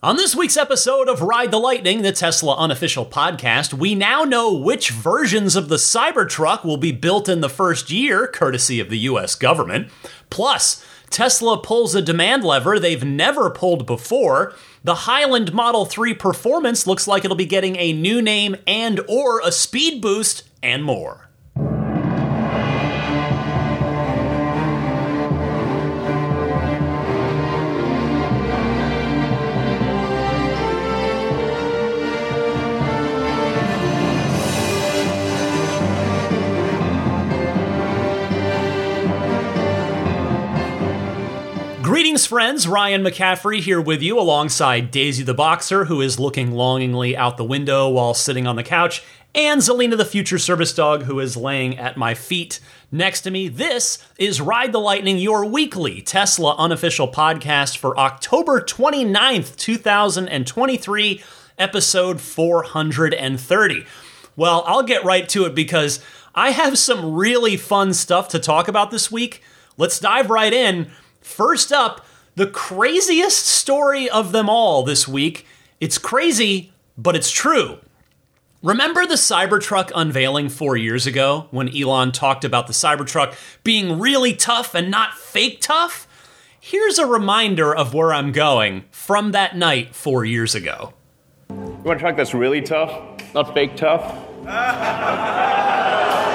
On this week's episode of Ride the Lightning, the Tesla unofficial podcast, we now know which versions of the Cybertruck will be built in the first year, courtesy of the US government. Plus, Tesla pulls a demand lever they've never pulled before. The Highland Model 3 Performance looks like it'll be getting a new name and or a speed boost and more. Greetings, friends. Ryan McCaffrey here with you alongside Daisy the Boxer, who is looking longingly out the window while sitting on the couch, and Zelina the Future Service Dog, who is laying at my feet next to me. This is Ride the Lightning, your weekly Tesla unofficial podcast for October 29th, 2023, episode 430. Well, I'll get right to it because I have some really fun stuff to talk about this week. Let's dive right in. First up, the craziest story of them all this week. It's crazy, but it's true. Remember the Cybertruck unveiling four years ago when Elon talked about the Cybertruck being really tough and not fake tough? Here's a reminder of where I'm going from that night four years ago. You want a truck that's really tough, not fake tough?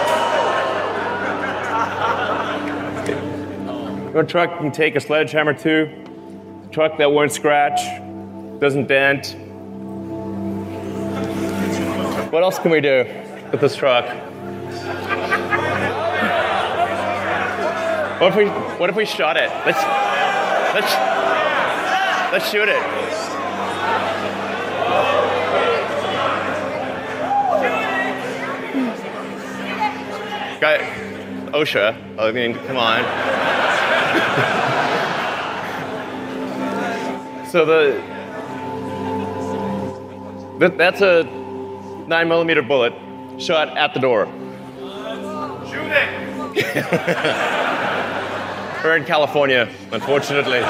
You truck can take a sledgehammer to? A truck that won't scratch, doesn't bend. What else can we do with this truck? What if we what if we shot it? Let's let's let's shoot it. Got OSHA. I mean, come on. So the that, that's a nine millimeter bullet shot at the door. Shoot it! We're in California, unfortunately.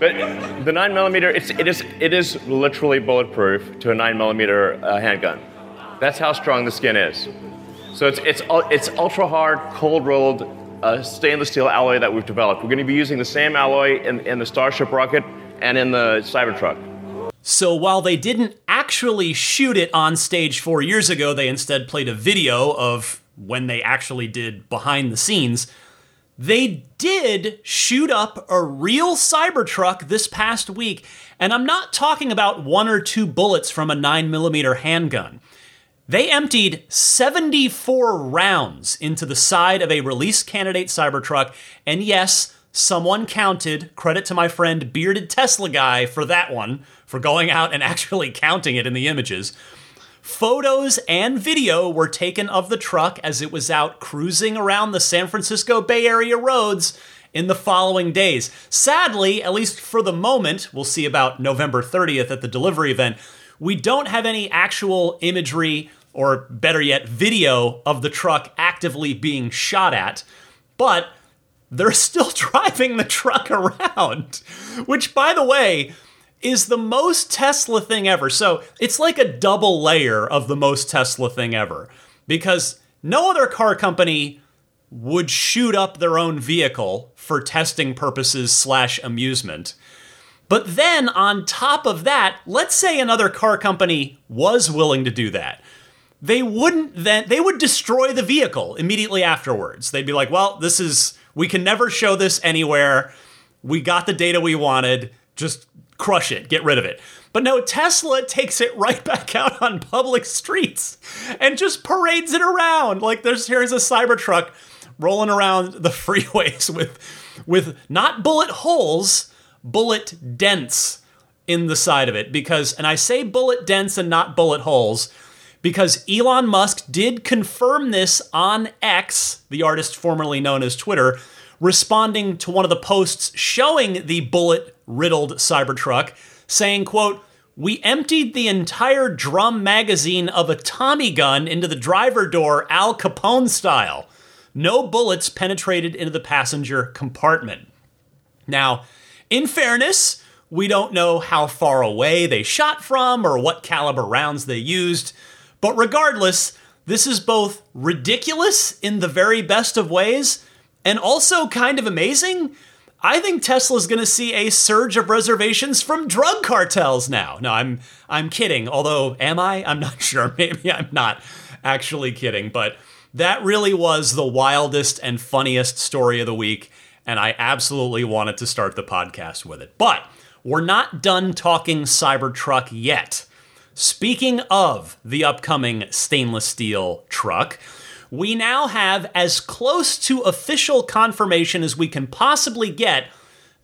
but the nine millimeter, it's, it is it is literally bulletproof to a nine millimeter uh, handgun. That's how strong the skin is. So it's it's it's ultra hard, cold rolled uh, stainless steel alloy that we've developed. We're going to be using the same alloy in, in the Starship rocket and in the Cybertruck. So while they didn't actually shoot it on stage four years ago, they instead played a video of when they actually did behind the scenes. They did shoot up a real Cybertruck this past week, and I'm not talking about one or two bullets from a 9mm handgun. They emptied 74 rounds into the side of a release candidate Cybertruck, and yes, someone counted. Credit to my friend Bearded Tesla Guy for that one, for going out and actually counting it in the images. Photos and video were taken of the truck as it was out cruising around the San Francisco Bay Area roads in the following days. Sadly, at least for the moment, we'll see about November 30th at the delivery event, we don't have any actual imagery or better yet, video of the truck actively being shot at, but they're still driving the truck around, which, by the way, is the most Tesla thing ever. So it's like a double layer of the most Tesla thing ever, because no other car company would shoot up their own vehicle for testing purposes slash amusement. But then on top of that, let's say another car company was willing to do that they wouldn't then they would destroy the vehicle immediately afterwards. They'd be like, "Well, this is we can never show this anywhere. We got the data we wanted. Just crush it. Get rid of it." But no, Tesla takes it right back out on public streets and just parades it around. Like there's here's a Cybertruck rolling around the freeways with with not bullet holes, bullet dents in the side of it because and I say bullet dents and not bullet holes because Elon Musk did confirm this on X, the artist formerly known as Twitter, responding to one of the posts showing the bullet riddled Cybertruck, saying, quote, we emptied the entire drum magazine of a Tommy gun into the driver door Al Capone style. No bullets penetrated into the passenger compartment. Now, In fairness, we don't know how far away they shot from or what caliber rounds they used, but regardless, this is both ridiculous in the very best of ways and also kind of amazing. I think Tesla's going to see a surge of reservations from drug cartels now. No, I'm I'm kidding. Although am I? I'm not sure. Maybe I'm not actually kidding, but that really was the wildest and funniest story of the week and I absolutely wanted to start the podcast with it. But we're not done talking Cybertruck yet. Speaking of the upcoming stainless steel truck, we now have as close to official confirmation as we can possibly get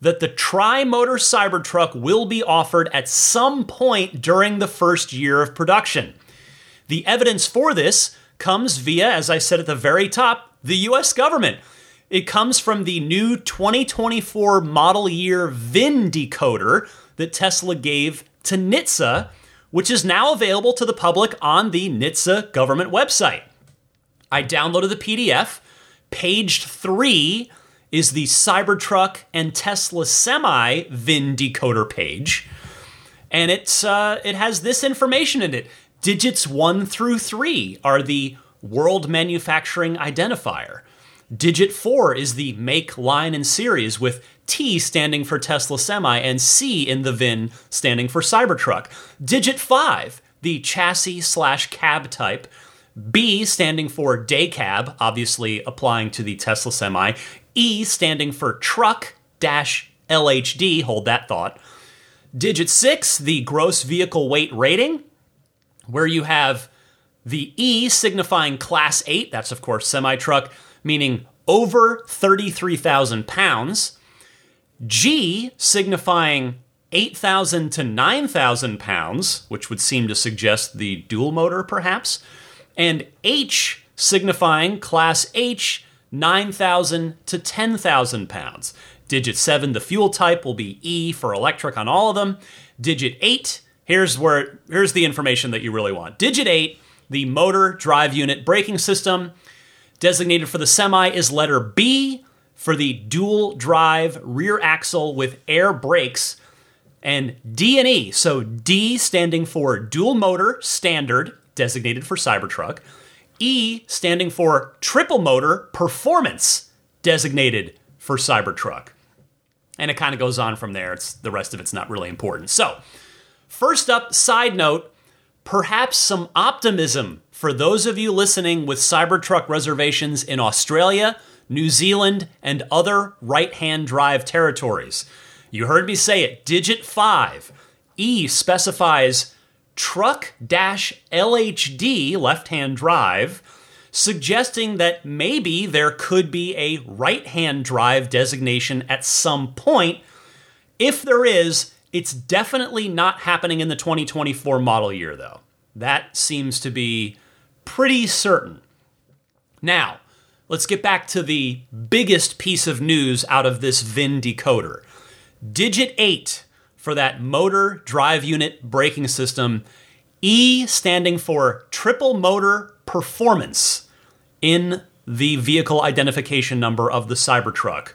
that the Tri Motor Cybertruck will be offered at some point during the first year of production. The evidence for this comes via, as I said at the very top, the US government. It comes from the new 2024 model year VIN decoder that Tesla gave to NHTSA, which is now available to the public on the NHTSA government website. I downloaded the PDF. Page three is the Cybertruck and Tesla Semi VIN decoder page. And it's uh, it has this information in it. Digits one through three are the world manufacturing identifier. Digit 4 is the make, line, and series, with T standing for Tesla Semi and C in the VIN standing for Cybertruck. Digit 5, the chassis slash cab type. B standing for day cab, obviously applying to the Tesla Semi. E standing for truck dash LHD, hold that thought. Digit 6, the gross vehicle weight rating, where you have the E signifying class 8, that's of course semi truck meaning over 33,000 pounds, G signifying 8,000 to 9,000 pounds, which would seem to suggest the dual motor perhaps, and H signifying class H 9,000 to 10,000 pounds. Digit 7, the fuel type, will be E for electric on all of them. Digit 8, here's where here's the information that you really want. Digit 8, the motor drive unit braking system. Designated for the semi is letter B for the dual drive rear axle with air brakes and D and E. So D standing for dual motor standard designated for Cybertruck. E standing for triple motor performance designated for Cybertruck. And it kind of goes on from there. It's the rest of it's not really important. So, first up, side note, perhaps some optimism for those of you listening with Cybertruck reservations in Australia, New Zealand, and other right hand drive territories. You heard me say it. Digit 5. E specifies truck LHD, left hand drive, suggesting that maybe there could be a right hand drive designation at some point. If there is, it's definitely not happening in the 2024 model year, though. That seems to be pretty certain. Now, let's get back to the biggest piece of news out of this VIN decoder. Digit 8 for that motor drive unit braking system, E standing for triple motor performance in the vehicle identification number of the Cybertruck.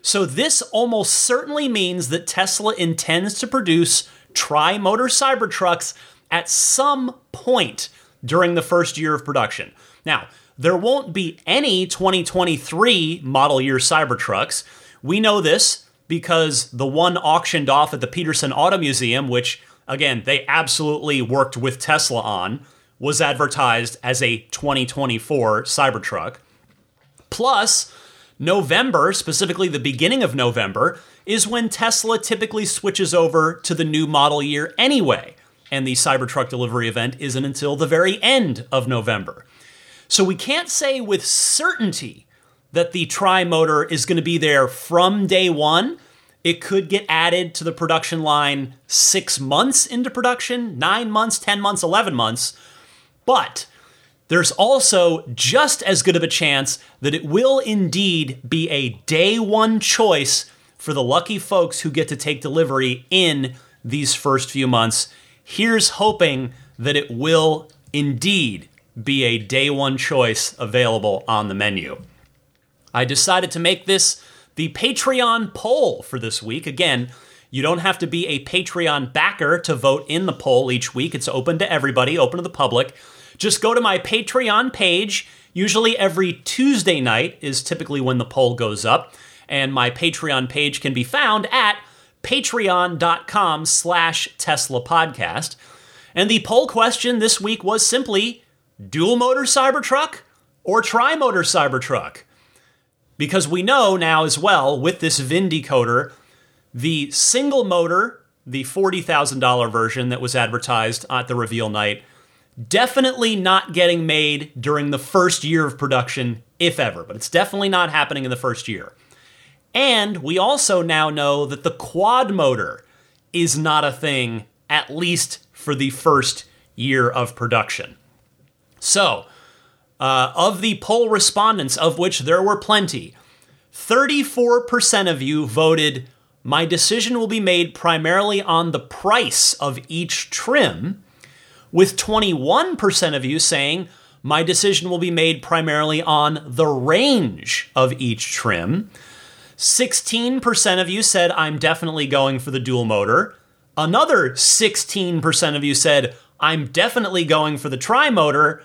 So, this almost certainly means that Tesla intends to produce tri motor Cybertrucks at some point during the first year of production. Now, there won't be any 2023 model year Cybertrucks. We know this because the one auctioned off at the Peterson Auto Museum, which again, they absolutely worked with Tesla on, was advertised as a 2024 Cybertruck. Plus, November, specifically the beginning of November, is when Tesla typically switches over to the new model year anyway and the Cybertruck delivery event isn't until the very end of November. So we can't say with certainty that the tri motor is going to be there from day one. It could get added to the production line six months into production, nine months, 10 months, 11 months. But there's also just as good of a chance that it will indeed be a day one choice for the lucky folks who get to take delivery in these first few months Here's hoping that it will indeed be a day one choice available on the menu. I decided to make this the Patreon poll for this week. Again, you don't have to be a Patreon backer to vote in the poll each week. It's open to everybody, open to the public. Just go to my Patreon page. Usually every Tuesday night is typically when the poll goes up. And my Patreon page can be found at patreon.com slash Tesla podcast. And the poll question this week was simply dual motor Cybertruck or tri motor Cybertruck? Because we know now as well with this VIN decoder, the single motor, the $40,000 version that was advertised at the reveal night, definitely not getting made during the first year of production, if ever, but it's definitely not happening in the first year. And we also now know that the quad motor is not a thing, at least for the first year of production. So, uh, of the poll respondents, of which there were plenty, 34% of you voted my decision will be made primarily on the price of each trim, with 21% of you saying my decision will be made primarily on the range of each trim. 16% of you said I'm definitely going for the dual motor. Another 16% of you said I'm definitely going for the tri motor.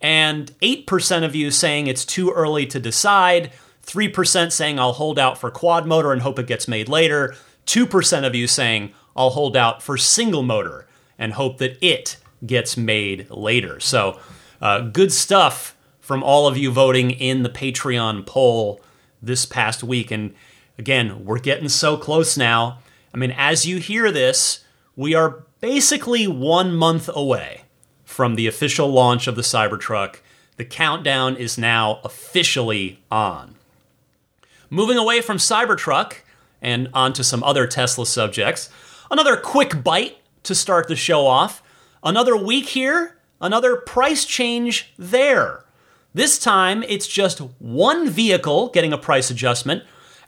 And 8% of you saying it's too early to decide. 3% saying I'll hold out for quad motor and hope it gets made later. 2% of you saying I'll hold out for single motor and hope that it gets made later. So, uh, good stuff from all of you voting in the Patreon poll this past week. And again, we're getting so close now. I mean, as you hear this, we are basically one month away from the official launch of the Cybertruck. The countdown is now officially on. Moving away from Cybertruck and onto some other Tesla subjects, another quick bite to start the show off. Another week here, another price change there. This time, it's just one vehicle getting a price adjustment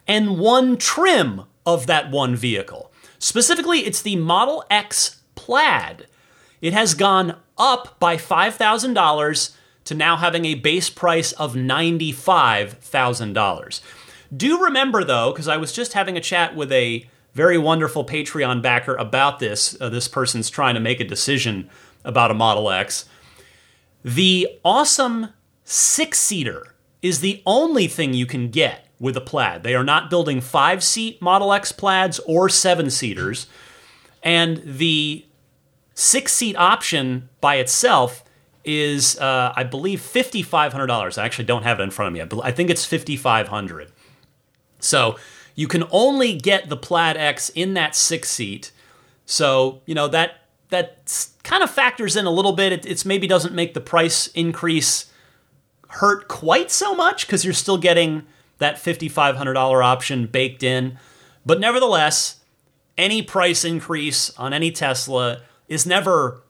and one trim of that one vehicle. Specifically, it's the Model X Plaid. It has gone up by $5,000 to now having a base price of $95,000. Do remember, though, because I was just having a chat with a very wonderful Patreon backer about this. Uh, this person's trying to make a decision about a Model X. The awesome six seater is the only thing you can get with a plaid. They are not building five seat Model X plaids or seven seaters. And the six seat option by itself is, uh, I believe, $5,500. I actually don't have it in front of me. But I think it's 5500 So you can only get the Plaid X in that six seat. So, you know, that that kind of factors in a little bit. It it's maybe doesn't make the price increase hurt quite so much because you're still getting that $5,500 option baked in. But nevertheless, any price increase on any Tesla is never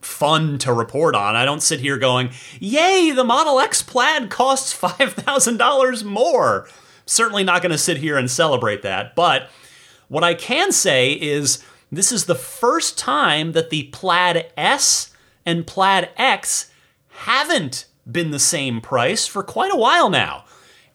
fun to report on. I don't sit here going, yay, the Model X Plaid costs $5,000 more. Certainly not going to sit here and celebrate that. But what I can say is this is the first time that the Plaid S and Plaid X haven't been the same price for quite a while now.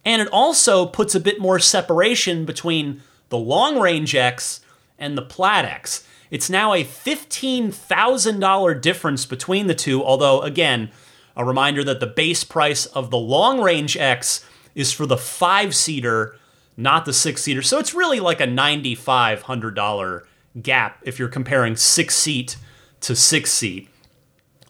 And it also puts a bit more separation between the long range X and the Plaid X. It's now a $15,000 difference between the two, although, again, a reminder that the base price of the long range X is for the five seater, not the six seater. So it's really like a $9,500 gap if you're comparing six seat to six seat.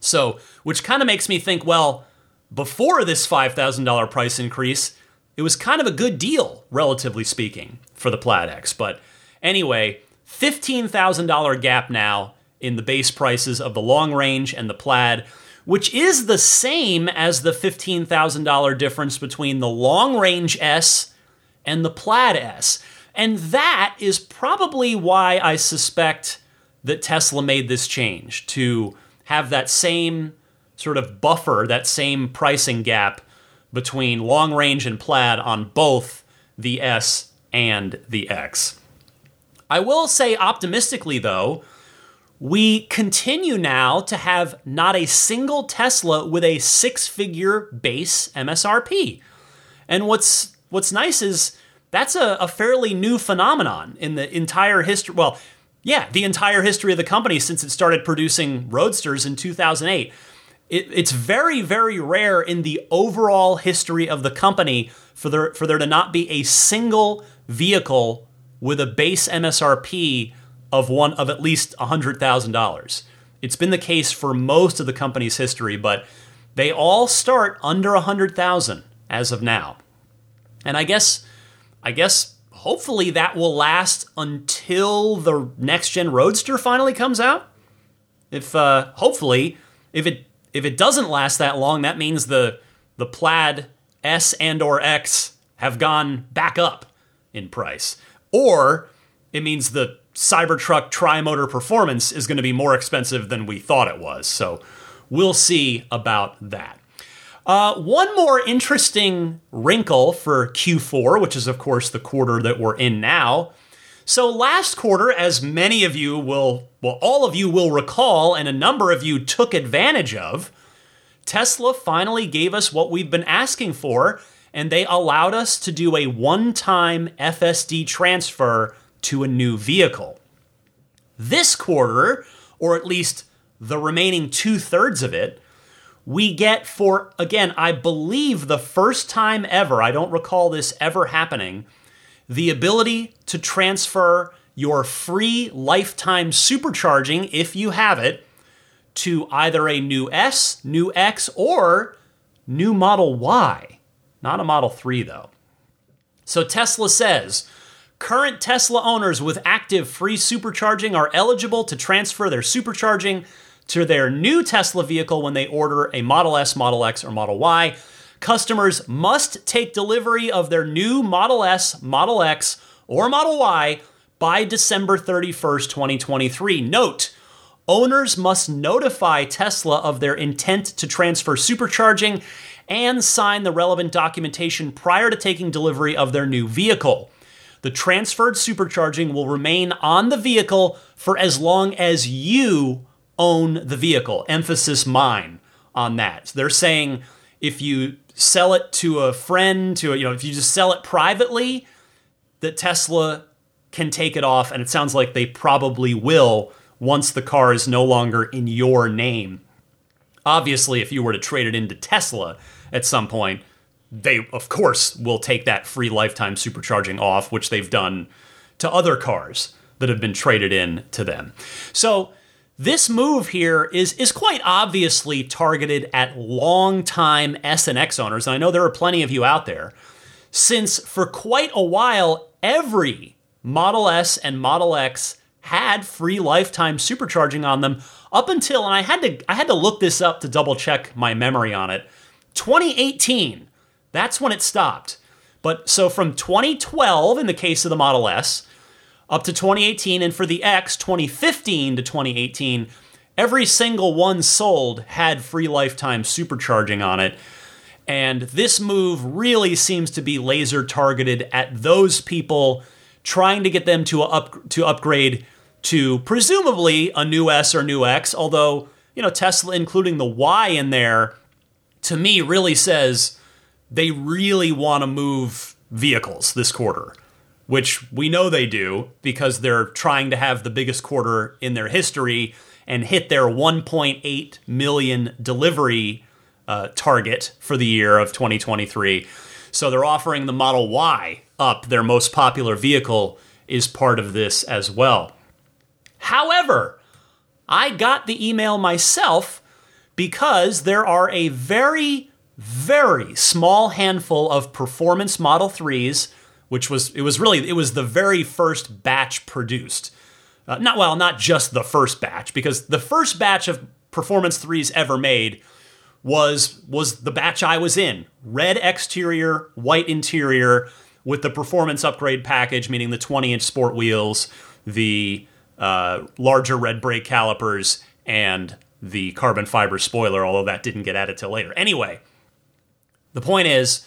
So, which kind of makes me think, well, before this $5,000 price increase, it was kind of a good deal, relatively speaking, for the Plaid X. But anyway, $15,000 gap now in the base prices of the long range and the Plaid, which is the same as the $15,000 difference between the long range S and the Plaid S. And that is probably why I suspect that Tesla made this change to have that same sort of buffer, that same pricing gap between long range and plaid on both the S and the X. I will say optimistically, though, we continue now to have not a single Tesla with a six figure base MSRP. And what's, what's nice is that's a, a fairly new phenomenon in the entire history. Well, yeah, the entire history of the company since it started producing Roadsters in 2008. It, it's very, very rare in the overall history of the company for there, for there to not be a single vehicle with a base MSRP of one of at least $100,000. It's been the case for most of the company's history, but they all start under 100,000 as of now. And I guess I guess hopefully that will last until the next gen Roadster finally comes out. If uh hopefully if it if it doesn't last that long, that means the the Plaid S and or X have gone back up in price. Or it means the Cybertruck Tri-Motor Performance is going to be more expensive than we thought it was. So we'll see about that. Uh, one more interesting wrinkle for Q4, which is, of course, the quarter that we're in now. So, last quarter, as many of you will, well, all of you will recall, and a number of you took advantage of, Tesla finally gave us what we've been asking for, and they allowed us to do a one time FSD transfer to a new vehicle. This quarter, or at least the remaining two thirds of it, we get for, again, I believe the first time ever, I don't recall this ever happening, the ability to transfer your free lifetime supercharging, if you have it, to either a new S, new X, or new Model Y. Not a Model 3, though. So Tesla says current Tesla owners with active free supercharging are eligible to transfer their supercharging to their new Tesla vehicle when they order a Model S, Model X, or Model Y. Customers must take delivery of their new Model S, Model X, or Model Y by December 31st, 2023. Note, owners must notify Tesla of their intent to transfer supercharging and sign the relevant documentation prior to taking delivery of their new vehicle. The transferred supercharging will remain on the vehicle for as long as you own the vehicle. Emphasis mine on that. So they're saying if you sell it to a friend, to a, you know, if you just sell it privately, that Tesla can take it off, and it sounds like they probably will once the car is no longer in your name. Obviously, if you were to trade it into Tesla at some point, they of course will take that free lifetime supercharging off, which they've done to other cars that have been traded in to them. So this move here is is quite obviously targeted at long-time S and X owners, and I know there are plenty of you out there. Since for quite a while, every Model S and Model X had free lifetime supercharging on them up until, and I had to I had to look this up to double check my memory on it. 2018, that's when it stopped. But so from 2012 in the case of the Model S up to 2018, and for the X, 2015 to 2018, every single one sold had free lifetime supercharging on it. And this move really seems to be laser targeted at those people trying to get them to up to upgrade to presumably a new S or new X, although, you know, Tesla including the Y in there to me really says they really want to move vehicles this quarter which we know they do because they're trying to have the biggest quarter in their history and hit their 1.8 million delivery uh, target for the year of 2023. So they're offering the Model Y up, their most popular vehicle, is part of this as well. However, I got the email myself because there are a very, very small handful of performance Model 3s which was it was really it was the very first batch produced. Uh, not well, not just the first batch, because the first batch of Performance threes ever made was was the batch I was in. Red exterior, white interior, with the performance upgrade package, meaning the 20 inch sport wheels, the uh, larger red brake calipers, and the carbon fiber spoiler. Although that didn't get added till later. Anyway, the point is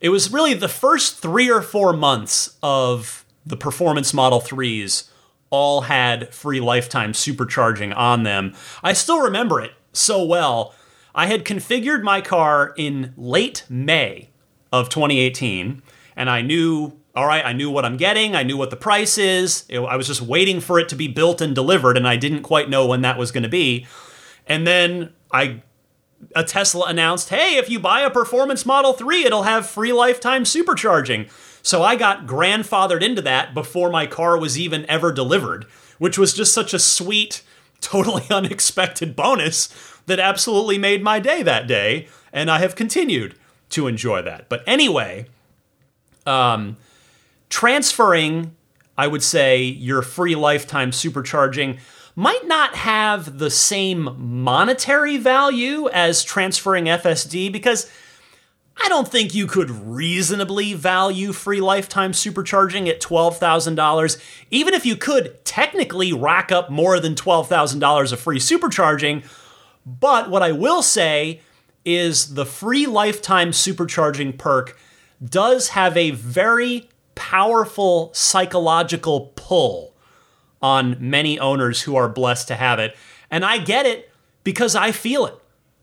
it was really the first three or four months of the performance Model 3s all had free lifetime supercharging on them. I still remember it so well. I had configured my car in late May of 2018, and I knew All right, I knew what I'm getting, I knew what the price is. It- I was just waiting for it to be built and delivered, and I didn't quite know when that was going to be. And then I a Tesla announced, "Hey, if you buy a performance Model 3, it'll have free lifetime supercharging." So I got grandfathered into that before my car was even ever delivered, which was just such a sweet, totally unexpected bonus that absolutely made my day that day, and I have continued to enjoy that. But anyway, um transferring, I would say, your free lifetime supercharging might not have the same monetary value as transferring FSD because I don't think you could reasonably value free lifetime supercharging at $12,000. Even if you could technically rack up more than $12,000 of free supercharging. But what I will say is the free lifetime supercharging perk does have a very powerful psychological pull on many owners who are blessed to have it. And I get it because I feel it.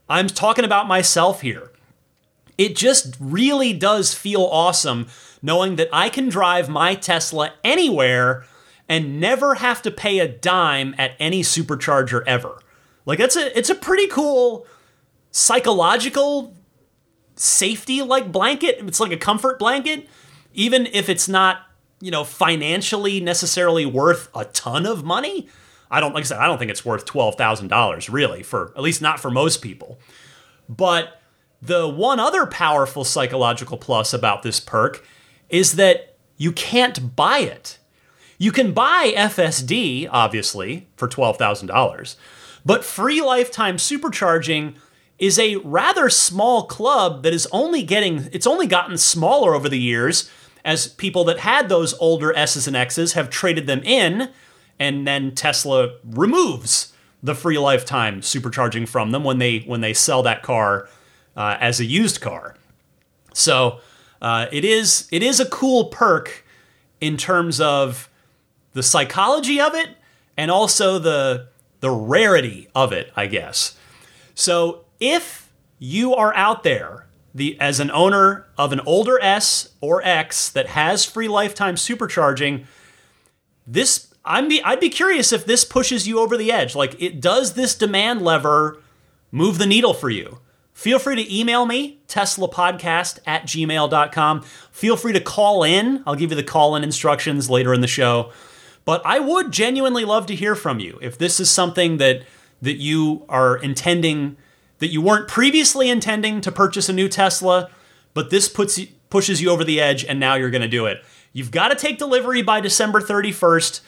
I'm talking about myself here. It just really does feel awesome knowing that I can drive my Tesla anywhere and never have to pay a dime at any supercharger ever. Like it's a it's a pretty cool psychological safety like blanket. It's like a comfort blanket even if it's not, you know, financially necessarily worth a ton of money. I don't like I said I don't think it's worth $12,000 really for at least not for most people. But the one other powerful psychological plus about this perk is that you can't buy it. You can buy FSD, obviously, for $12,000, but free lifetime supercharging is a rather small club that is only getting, it's only gotten smaller over the years as people that had those older S's and X's have traded them in, and then Tesla removes the free lifetime supercharging from them when they when they sell that car uh, as a used car. So uh, it is it is a cool perk in terms of the psychology of it and also the the rarity of it, I guess. So if you are out there the as an owner of an older S or X that has free lifetime supercharging, this I'm be, I'd be curious if this pushes you over the edge. Like it does this demand lever move the needle for you? Feel free to email me, teslapodcast at gmail.com. Feel free to call in. I'll give you the call in instructions later in the show. But I would genuinely love to hear from you if this is something that that you are intending that you weren't previously intending to purchase a new Tesla, but this puts pushes you over the edge and now you're going to do it. You've got to take delivery by December 31st.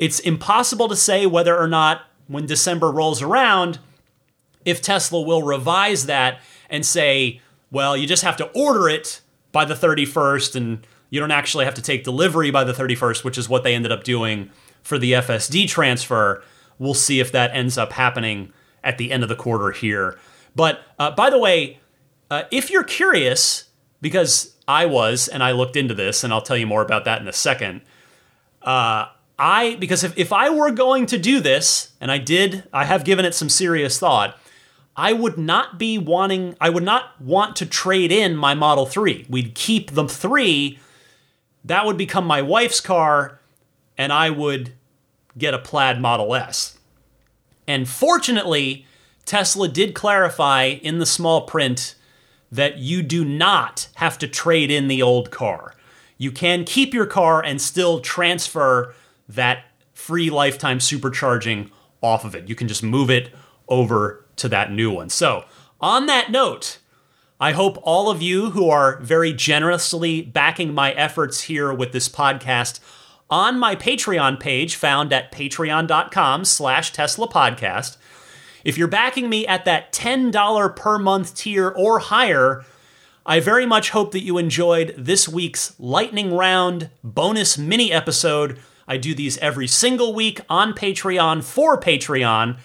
It's impossible to say whether or not when December rolls around if Tesla will revise that and say, well, you just have to order it by the 31st and you don't actually have to take delivery by the 31st, which is what they ended up doing for the FSD transfer. We'll see if that ends up happening at the end of the quarter here. But uh, by the way, uh, if you're curious, because I was and I looked into this, and I'll tell you more about that in a second. Uh, I because if, if I were going to do this, and I did, I have given it some serious thought. I would not be wanting, I would not want to trade in my Model 3. We'd keep the 3. That would become my wife's car, and I would get a plaid Model S. And fortunately, Tesla did clarify in the small print that you do not have to trade in the old car. You can keep your car and still transfer that free lifetime supercharging off of it. You can just move it over to that new one. So, on that note, I hope all of you who are very generously backing my efforts here with this podcast on my Patreon page found at patreon.com slash Tesla podcast. If you're backing me at that $10 per month tier or higher, I very much hope that you enjoyed this week's lightning round bonus mini episode. I do these every single week on Patreon for Patreon.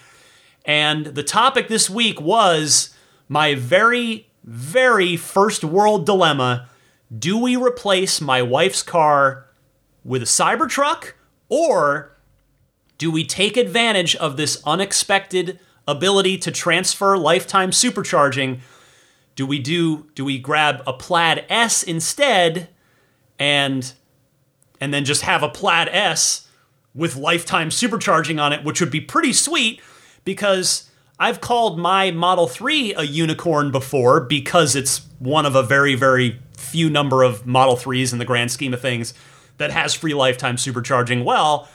And the topic this week was my very, very first world dilemma. Do we replace my wife's car with a Cybertruck or do we take advantage of this unexpected ability to transfer lifetime supercharging? Do we do do we grab a Plaid S instead and and then just have a Plaid S with lifetime supercharging on it, which would be pretty sweet because I've called my Model 3 a unicorn before because it's one of a very, very few number of Model 3s in the grand scheme of things that has free lifetime supercharging. Well,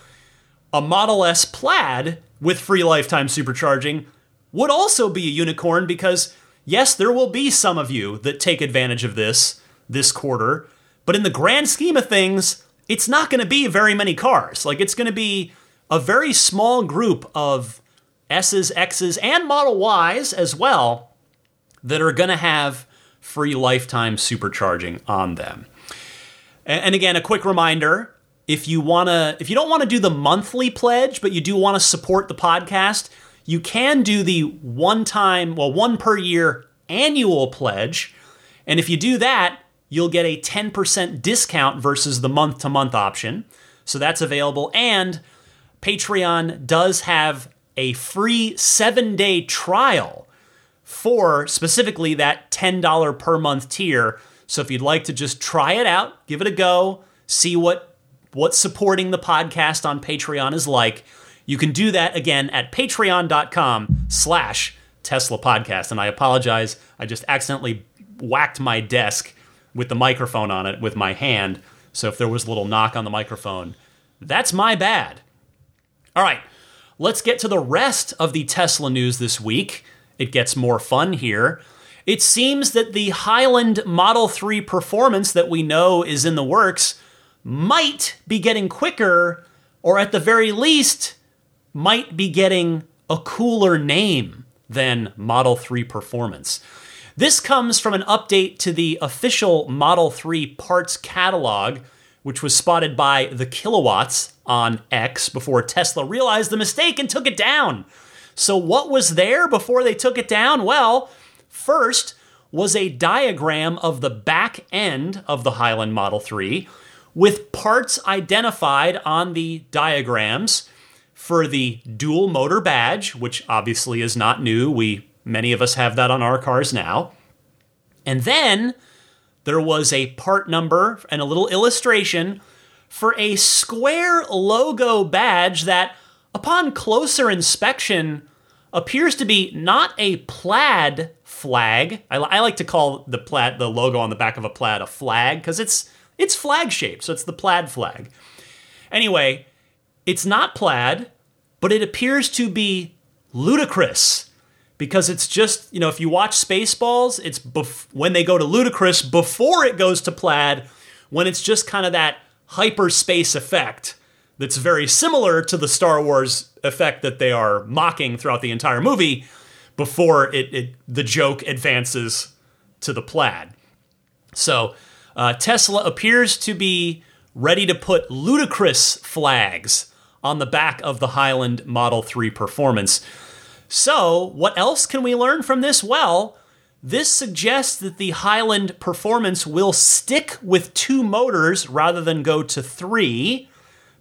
a Model S Plaid with free lifetime supercharging would also be a unicorn because, yes, there will be some of you that take advantage of this this quarter, but in the grand scheme of things, it's not going to be very many cars. Like, it's going to be a very small group of S's, X's, and Model Ys as well that are going to have free lifetime supercharging on them. And again, a quick reminder if you want to if you don't want to do the monthly pledge but you do want to support the podcast you can do the one time well one per year annual pledge. And if you do that you'll get a 10% discount versus the month to month option. So that's available. And patreon does have a free 7 day trial for specifically that $10 per month tier so if you'd like to just try it out give it a go see what what supporting the podcast on Patreon is like, you can do that again at patreon.com slash Tesla Podcast. And I apologize, I just accidentally whacked my desk with the microphone on it with my hand. So if there was a little knock on the microphone, that's my bad. All right, let's get to the rest of the Tesla news this week. It gets more fun here. It seems that the Highland Model 3 performance that we know is in the works might be getting quicker, or at the very least, might be getting a cooler name than Model 3 Performance. This comes from an update to the official Model 3 parts catalog, which was spotted by the kilowatts on X before Tesla realized the mistake and took it down. So, what was there before they took it down? Well, first was a diagram of the back end of the Highland Model 3 with parts identified on the diagrams for the dual motor badge, which obviously is not new. We many of us have that on our cars now. And then there was a part number and a little illustration for a square logo badge that upon closer inspection appears to be not a plaid flag. I, I like to call the plaid the logo on the back of a plaid a flag because it's it's flag shaped, so it's the plaid flag. Anyway, it's not plaid, but it appears to be ludicrous because it's just, you know, if you watch Spaceballs, it's bef- when they go to ludicrous before it goes to plaid, when it's just kind of that hyperspace effect that's very similar to the Star Wars effect that they are mocking throughout the entire movie before it, it the joke advances to the plaid. So uh, Tesla appears to be ready to put ludicrous flags on the back of the Highland Model 3 Performance. So, what else can we learn from this? Well, this suggests that the Highland Performance will stick with two motors rather than go to three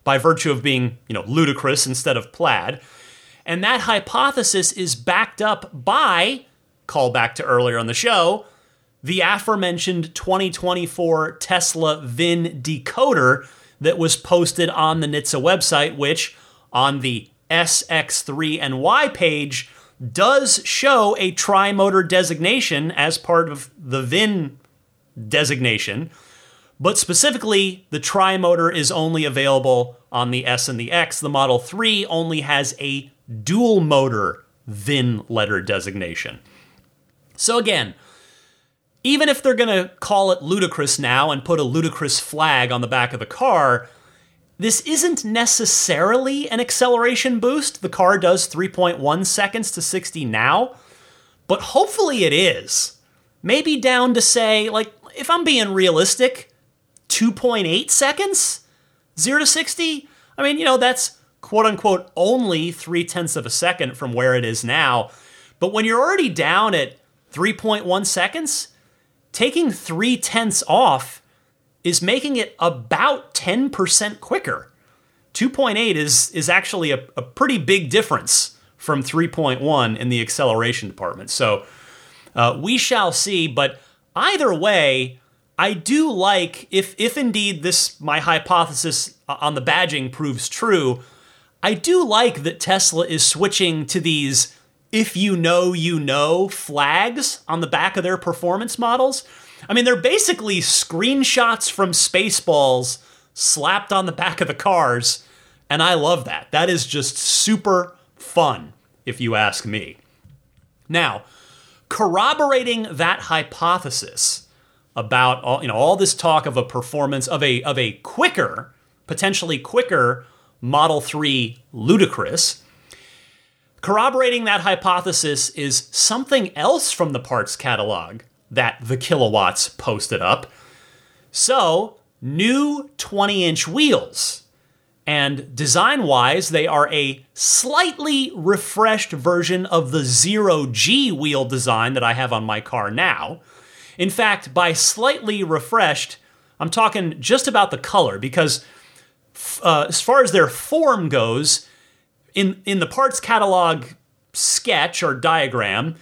by virtue of being, you know, ludicrous instead of plaid. And that hypothesis is backed up by, call back to earlier on the show, the aforementioned 2024 Tesla VIN decoder that was posted on the NHTSA website, which on the SX3 and Y page does show a tri-motor designation as part of the VIN designation. But specifically, the tri-motor is only available on the S and the X. The Model 3 only has a dual motor VIN letter designation. So again, even if they're going to call it ludicrous now and put a ludicrous flag on the back of the car, this isn't necessarily an acceleration boost. The car does 3.1 seconds to 60 now, but hopefully it is. Maybe down to say, like, if I'm being realistic, 2.8 seconds? 0 to 60? I mean, you know, that's quote unquote only three tenths of a second from where it is now. But when you're already down at 3.1 seconds, taking three tenths off is making it about 10% quicker. 2.8 is, is actually a, a pretty big difference from 3.1 in the acceleration department. So uh, we shall see, but either way, I do like if if indeed this my hypothesis on the badging proves true, I do like that Tesla is switching to these if you know you know flags on the back of their performance models. I mean, they're basically screenshots from Spaceballs slapped on the back of the cars, and I love that. That is just super fun if you ask me. Now, corroborating that hypothesis about all, you know all this talk of a performance of a of a quicker, potentially quicker Model 3 Ludicrous. Corroborating that hypothesis is something else from the parts catalog that the kilowatts posted up. So, new 20 inch wheels. And design wise, they are a slightly refreshed version of the Zero G wheel design that I have on my car now. In fact, by slightly refreshed, I'm talking just about the color because, uh, as far as their form goes, in, in the parts catalog sketch or diagram,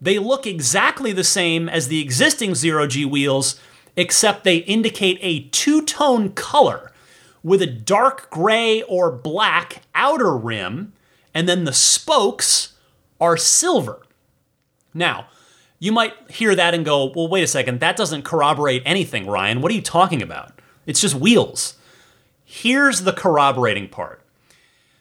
they look exactly the same as the existing Zero G wheels, except they indicate a two tone color with a dark gray or black outer rim, and then the spokes are silver. Now, you might hear that and go, well, wait a second, that doesn't corroborate anything, Ryan. What are you talking about? It's just wheels. Here's the corroborating part.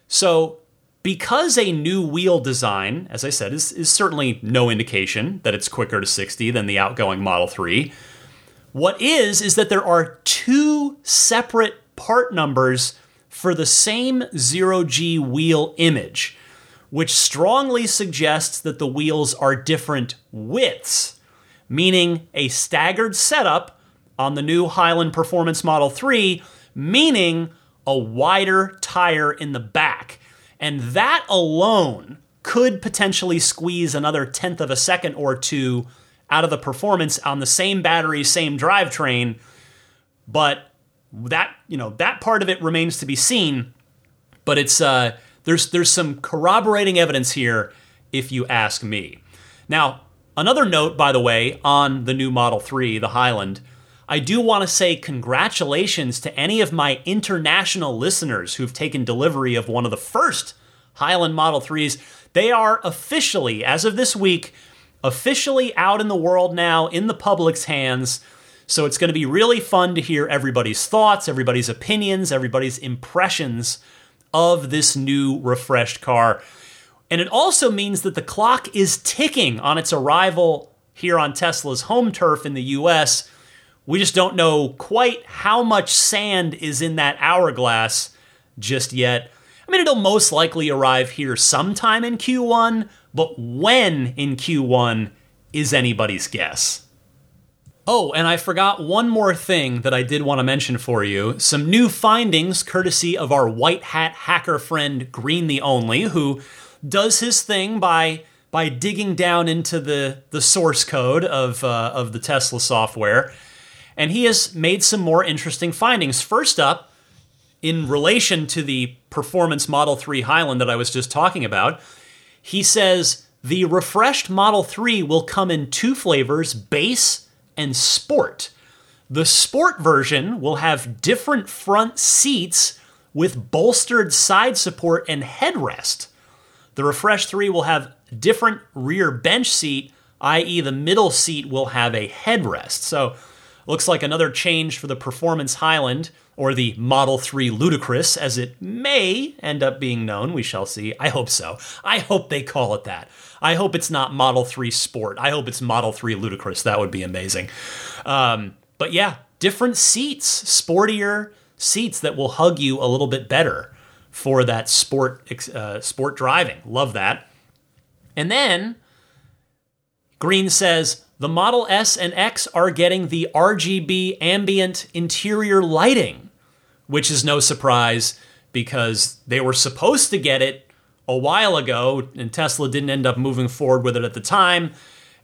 So, because a new wheel design, as I said, is, is certainly no indication that it's quicker to 60 than the outgoing Model 3, what is, is that there are two separate part numbers for the same zero G wheel image, which strongly suggests that the wheels are different widths, meaning a staggered setup on the new Highland Performance Model 3, meaning a wider tire in the back. And that alone could potentially squeeze another tenth of a second or two out of the performance on the same battery, same drivetrain. But that you know that part of it remains to be seen. But it's uh, there's there's some corroborating evidence here, if you ask me. Now, another note, by the way, on the new Model 3, the Highland. I do want to say congratulations to any of my international listeners who've taken delivery of one of the first Highland Model 3s. They are officially, as of this week, officially out in the world now, in the public's hands. So it's going to be really fun to hear everybody's thoughts, everybody's opinions, everybody's impressions of this new refreshed car. And it also means that the clock is ticking on its arrival here on Tesla's home turf in the US. We just don't know quite how much sand is in that hourglass just yet. I mean, it'll most likely arrive here sometime in Q1, but when in Q1 is anybody's guess. Oh, and I forgot one more thing that I did want to mention for you. Some new findings courtesy of our white hat hacker friend Green the Only, who does his thing by by digging down into the, the source code of, uh, of the Tesla software. And he has made some more interesting findings. First up, in relation to the performance Model 3 Highland that I was just talking about, he says the refreshed Model 3 will come in two flavors base and sport. The sport version will have different front seats with bolstered side support and headrest. The Refresh 3 will have different rear bench seat, i.e., the middle seat will have a headrest. So, looks like another change for the Performance Highland, or the Model 3 Ludicrous, as it may end up being known. We shall see. I hope so. I hope they call it that. I hope it's not Model 3 Sport. I hope it's Model 3 Ludicrous. That would be amazing. Um, but yeah, different seats, sportier seats that will hug you a little bit better for that sport uh, sport driving. Love that. And then Green says the Model S and X are getting the RGB ambient interior lighting, which is no surprise because they were supposed to get it a while ago, and Tesla didn't end up moving forward with it at the time.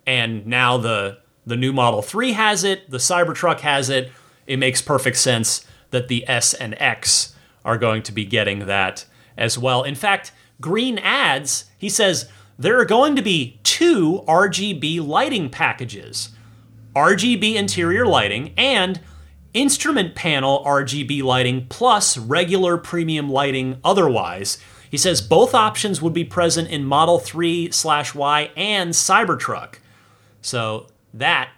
And now the the new Model 3 has it, the Cybertruck has it. It makes perfect sense that the S and X are going to be getting that as well. In fact, Green adds, he says there are going to be two RGB lighting packages. RGB interior lighting, and instrument panel RGB lighting plus regular premium lighting otherwise. He says both options would be present in Model 3 slash Y and Cybertruck. So that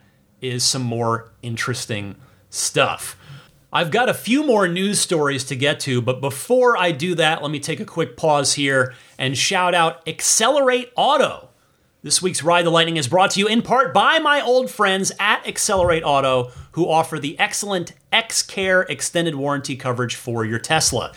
is some more interesting stuff. I've got a few more news stories to get to, but before I do that, let me take a quick pause here and shout out Xcelerate Auto. This week's Ride the Lightning is brought to you in part by my old friends at Xcelerate Auto, who offer the excellent XCare extended warranty coverage for your Tesla.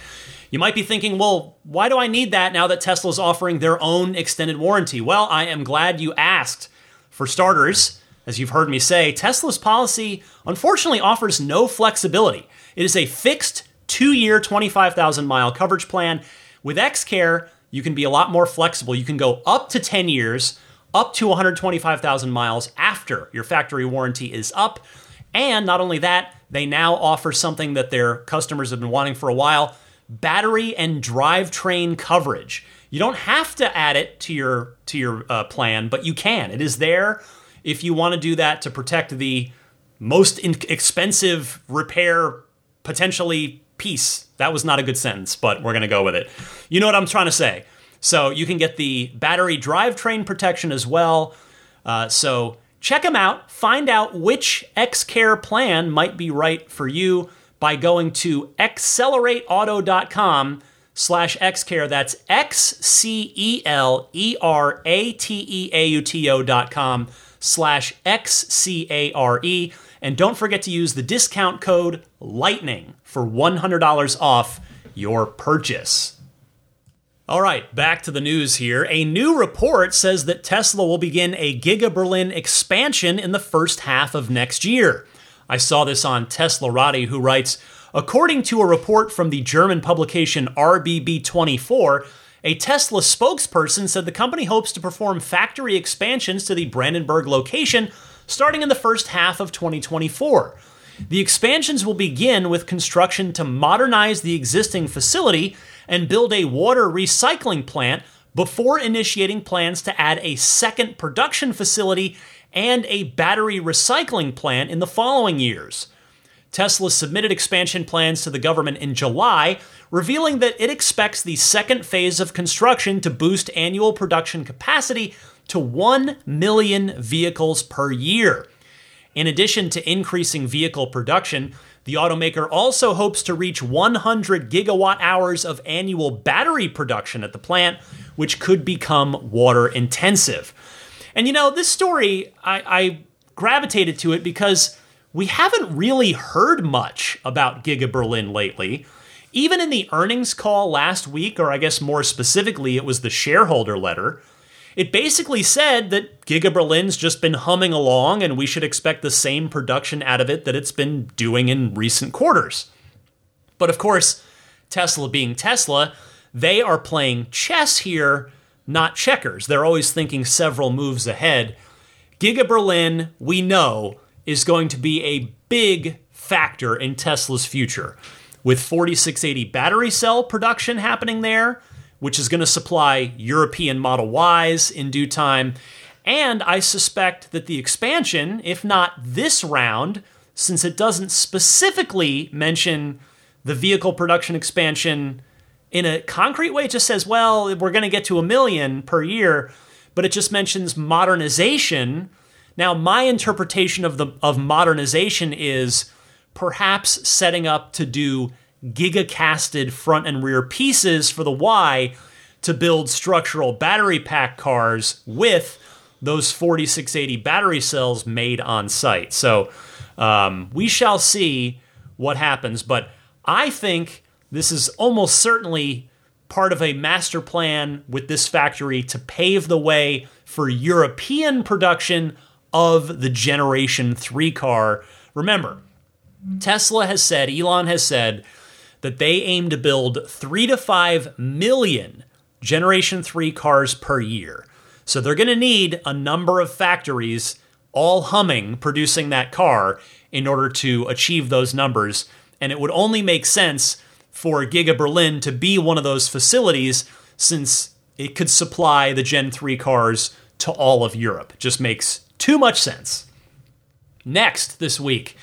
You might be thinking, well, why do I need that now that Tesla's offering their own extended warranty? Well, I am glad you asked. For starters, as you've heard me say, Tesla's policy unfortunately offers no flexibility. It is a fixed two year, 25,000 mile coverage plan. With XCare, you can be a lot more flexible. You can go up to 10 years, up to 125,000 miles after your factory warranty is up. And not only that, they now offer something that their customers have been wanting for a while battery and drivetrain coverage. You don't have to add it to your to your uh, plan, but you can. It is there if you want to do that to protect the most in- expensive repair potentially piece. That was not a good sentence, but we're going to go with it. You know what I'm trying to say. So you can get the battery drivetrain protection as well. Uh, so check them out. Find out which XCare plan might be right for you by going to xcelerateauto.com slash xcare. That's X-C-E-L-E-R-A-T-E-A-U-T-O dot com slash X-C-A-R-E. And don't forget to use the discount code LIGHTNING for $100 off your purchase. All right, back to the news here. A new report says that Tesla will begin a Giga Berlin expansion in the first half of next year. I saw this on Teslarati, who writes According to a report from the German publication RBB24, a Tesla spokesperson said the company hopes to perform factory expansions to the Brandenburg location starting in the first half of 2024. The expansions will begin with construction to modernize the existing facility and build a water recycling plant before initiating plans to add a second production facility and a battery recycling plant in the following years. Tesla submitted expansion plans to the government in July, revealing that it expects the second phase of construction to boost annual production capacity to 1 million vehicles per year. In addition to increasing vehicle production, the automaker also hopes to reach 100 gigawatt hours of annual battery production at the plant, which could become water intensive. And you know, this story, I, I gravitated to it because we haven't really heard much about Giga Berlin lately. Even in the earnings call last week, or I guess more specifically, it was the shareholder letter, it basically said that Giga Berlin's just been humming along and we should expect the same production out of it that it's been doing in recent quarters. But of course, Tesla being Tesla, they are playing chess here, not checkers. They're always thinking several moves ahead. Giga Berlin, we know, is going to be a big factor in Tesla's future. With 4680 battery cell production happening there, which is going to supply European Model Ys in due time. And I suspect that the expansion, if not this round, since it doesn't specifically mention the vehicle production expansion in a concrete way, it just says, well, we're going to get to a million per year, but it just mentions modernization now, my interpretation of the of modernization is perhaps setting up to do gigacasted front and rear pieces for the Y to build structural battery pack cars with those 4680 battery cells made on site. So um, we shall see what happens, but I think this is almost certainly part of a master plan with this factory to pave the way for European production of the Generation 3 car. Remember, Tesla has said, Elon has said, that they aim to build three to five million Generation 3 cars per year. So they're going to need a number of factories all humming producing that car in order to achieve those numbers. And it would only make sense for Giga Berlin to be one of those facilities since it could supply the Gen 3 cars to all of Europe. Just makes too much sense. Next this week,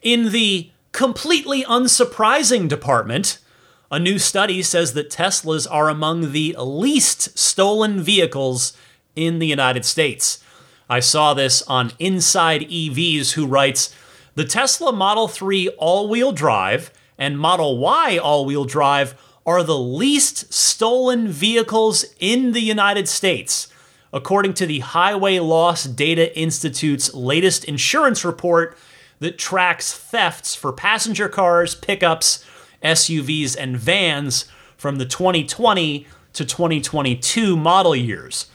in the completely unsurprising department, a new study says that Teslas are among the least stolen vehicles in the United States. I saw this on Inside EVs, who writes The Tesla Model 3 all wheel drive and Model Y all wheel drive are the least stolen vehicles in the United States, according to the Highway Loss Data Institute's latest insurance report that tracks thefts for passenger cars, pickups, SUVs, and vans from the 2020 to 2022 model years.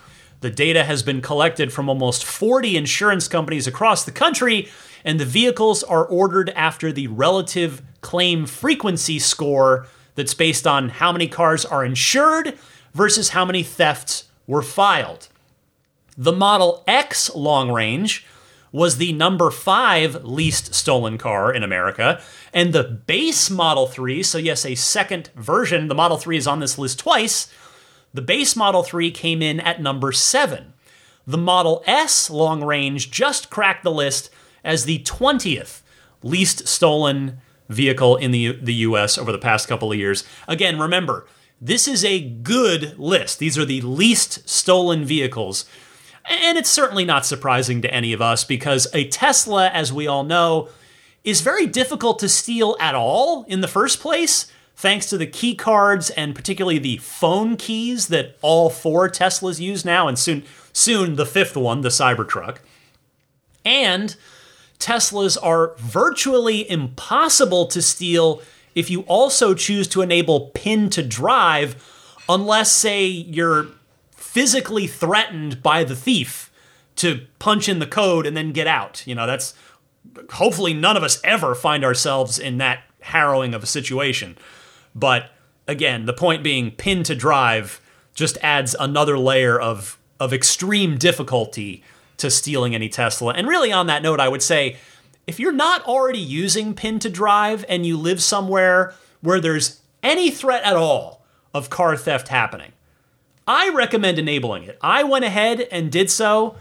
The data has been collected from almost 40 insurance companies across the country, and the vehicles are ordered after the relative claim frequency score that's based on how many cars are insured versus how many thefts were filed. The Model X long range was the number five least stolen car in America, and the base Model 3, so yes, a second version, the Model 3 is on this list twice. The base Model 3 came in at number seven. The Model S long range just cracked the list as the 20th least stolen vehicle in the, the US over the past couple of years. Again, remember, this is a good list. These are the least stolen vehicles. And it's certainly not surprising to any of us because a Tesla, as we all know, is very difficult to steal at all in the first place, thanks to the key cards and particularly the phone keys that all four Teslas use now, and soon soon the fifth one, the Cybertruck. And Teslas are virtually impossible to steal if you also choose to enable pin to drive, unless, say, you're physically threatened by the thief to punch in the code and then get out. You know, that's hopefully none of us ever find ourselves in that harrowing of a situation. But again, the point being, pin to drive just adds another layer of of extreme difficulty to stealing any Tesla. And really, on that note, I would say if you're not already using pin to drive and you live somewhere where there's any threat at all of car theft happening, I recommend enabling it. I went ahead and did so.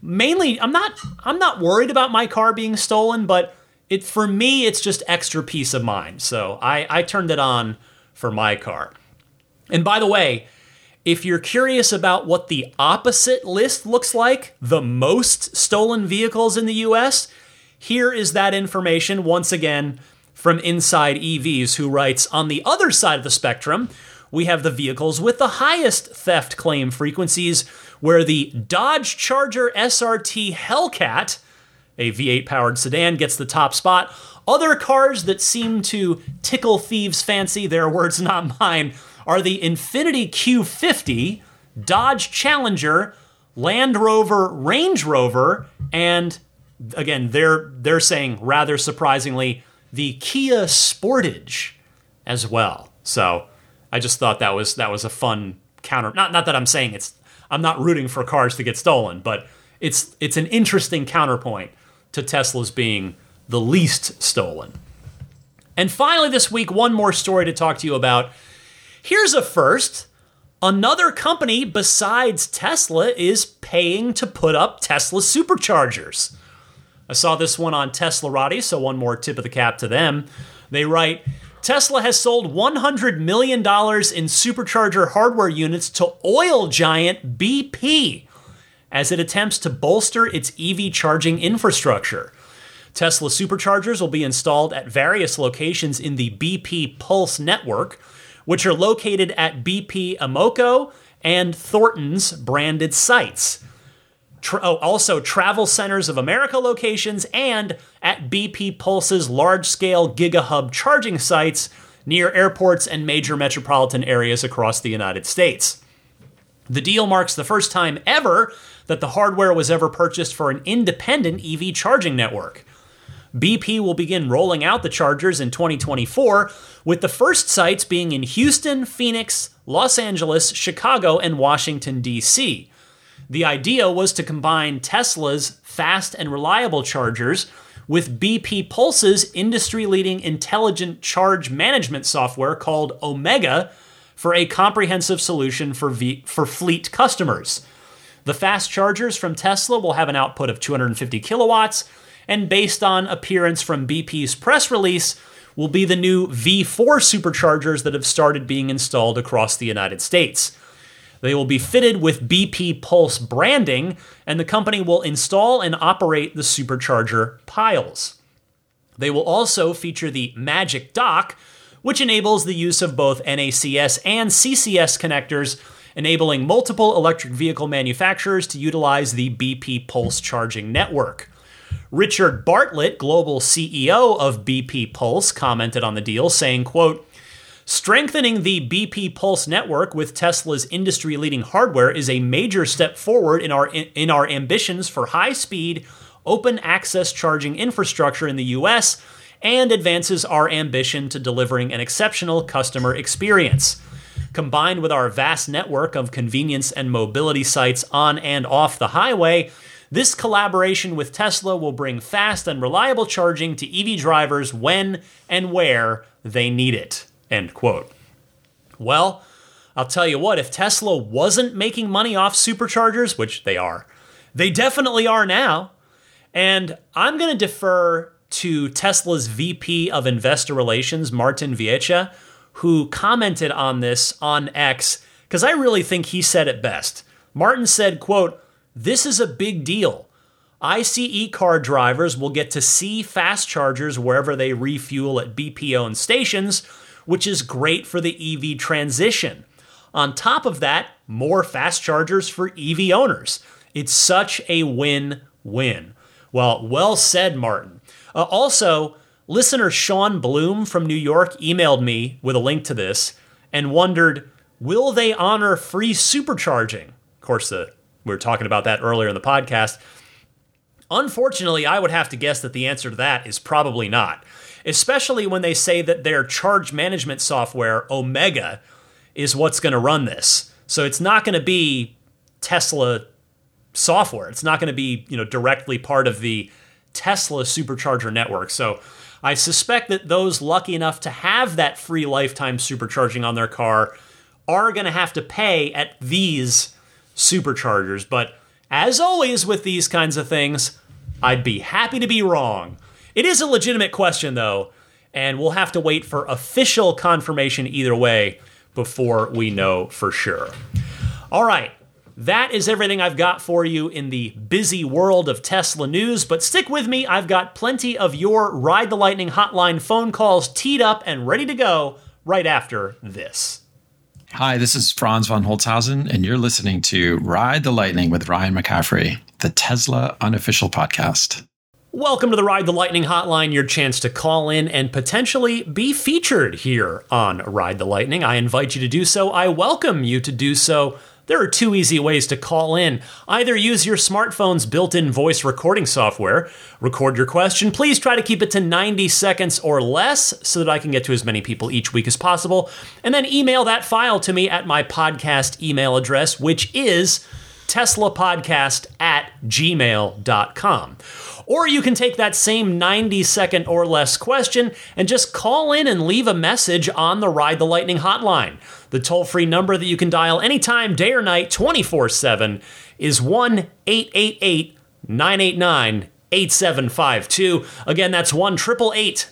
Mainly, I'm not I'm not worried about my car being stolen, but it for me it's just extra peace of mind. So I, I turned it on for my car. And by the way, if you're curious about what the opposite list looks like, the most stolen vehicles in the US, here is that information once again from Inside EVs, who writes On the other side of the spectrum, we have the vehicles with the highest theft claim frequencies, where the Dodge Charger SRT Hellcat, a V8 powered sedan, gets the top spot. Other cars that seem to tickle thieves' fancy, their words, not mine, are the Infiniti Q50, Dodge Challenger, Land Rover Range Rover, and again, they're they're saying rather surprisingly the Kia Sportage as well. So I just thought that was that was a fun counter. Not not that I'm saying it's I'm not rooting for cars to get stolen, but it's it's an interesting counterpoint to Tesla's being the least stolen. And finally, this week, one more story to talk to you about. Here's a first. Another company besides Tesla is paying to put up Tesla superchargers. I saw this one on Teslarati, so one more tip of the cap to them. They write Tesla has sold $100 million in supercharger hardware units to oil giant BP as it attempts to bolster its EV charging infrastructure. Tesla superchargers will be installed at various locations in the BP Pulse network, which are located at BP Amoco and Thornton's branded sites. Tra- oh, also Travel Centers of America locations and at BP Pulse's large scale GigaHub charging sites near airports and major metropolitan areas across the United States. The deal marks the first time ever that the hardware was ever purchased for an independent EV charging network. BP will begin rolling out the chargers in 2024, with the first sites being in Houston, Phoenix, Los Angeles, Chicago, and Washington, D.C. The idea was to combine Tesla's fast and reliable chargers with BP Pulse's industry leading intelligent charge management software called Omega for a comprehensive solution for, v- for fleet customers. The fast chargers from Tesla will have an output of 250 kilowatts, and based on appearance from BP's press release, will be the new V4 superchargers that have started being installed across the United States. They will be fitted with BP Pulse branding, and the company will install and operate the supercharger piles. They will also feature the Magic Dock, which enables the use of both NACS and CCS connectors, enabling multiple electric vehicle manufacturers to utilize the BP Pulse charging network. Richard Bartlett, global CEO of BP Pulse, commented on the deal, saying, quote, Strengthening the BP Pulse network with Tesla's industry-leading hardware is a major step forward in our in our ambitions for high-speed, open access charging infrastructure in the US and advances our ambition to delivering an exceptional customer experience. Combined with our vast network of convenience and mobility sites on and off the highway, this collaboration with Tesla will bring fast and reliable charging to EV drivers when and where they need it. End quote. Well, I'll tell you what, if Tesla wasn't making money off superchargers, which they are, they definitely are now. And I'm going to defer to Tesla's VP of Investor Relations, Martin Viecha, who commented on this on X because I really think he said it best. Martin said, quote, "This is a big deal. ICE car drivers will get to see fast chargers wherever they refuel at BP-owned stations, which is great for the EV transition. On top of that, more fast chargers for EV owners. It's such a win-win." Well, well said, Martin. Uh, also, listener Sean Bloom from New York emailed me with a link to this and wondered will they honor free supercharging? Of course, the, we were talking about that earlier in the podcast. Unfortunately, I would have to guess that the answer to that is probably not, especially when they say that their charge management software, Omega, is what's going to run this. So it's not going to be Tesla software. It's not going to be, you know, directly part of the Tesla supercharger network. So I suspect that those lucky enough to have that free lifetime supercharging on their car are going to have to pay at these superchargers. But as always with these kinds of things, I'd be happy to be wrong. It is a legitimate question though, and we'll have to wait for official confirmation either way before we know for sure. All right, that is everything I've got for you in the busy world of Tesla news, but stick with me. I've got plenty of your Ride the Lightning hotline phone calls teed up and ready to go right after this. Hi, this is Franz von Holzhausen, and you're listening to Ride the Lightning with Ryan McCaffrey, the Tesla unofficial podcast. Welcome to the Ride the Lightning Hotline, your chance to call in and potentially be featured here on Ride the Lightning. I invite you to do so. I welcome you to do so there are two easy ways to call in. Either use your smartphone's built in voice recording software, record your question. Please try to keep it to 90 seconds or less so that I can get to as many people each week as possible. And then email that file to me at my podcast email address, which is teslapodcast at gmail.com. Or you can take that same 90 second or less question and just call in and leave a message on the Ride the Lightning hotline. The toll free number that you can dial anytime, day or night, 24 7 is 1 888 989 8752. Again, that's 1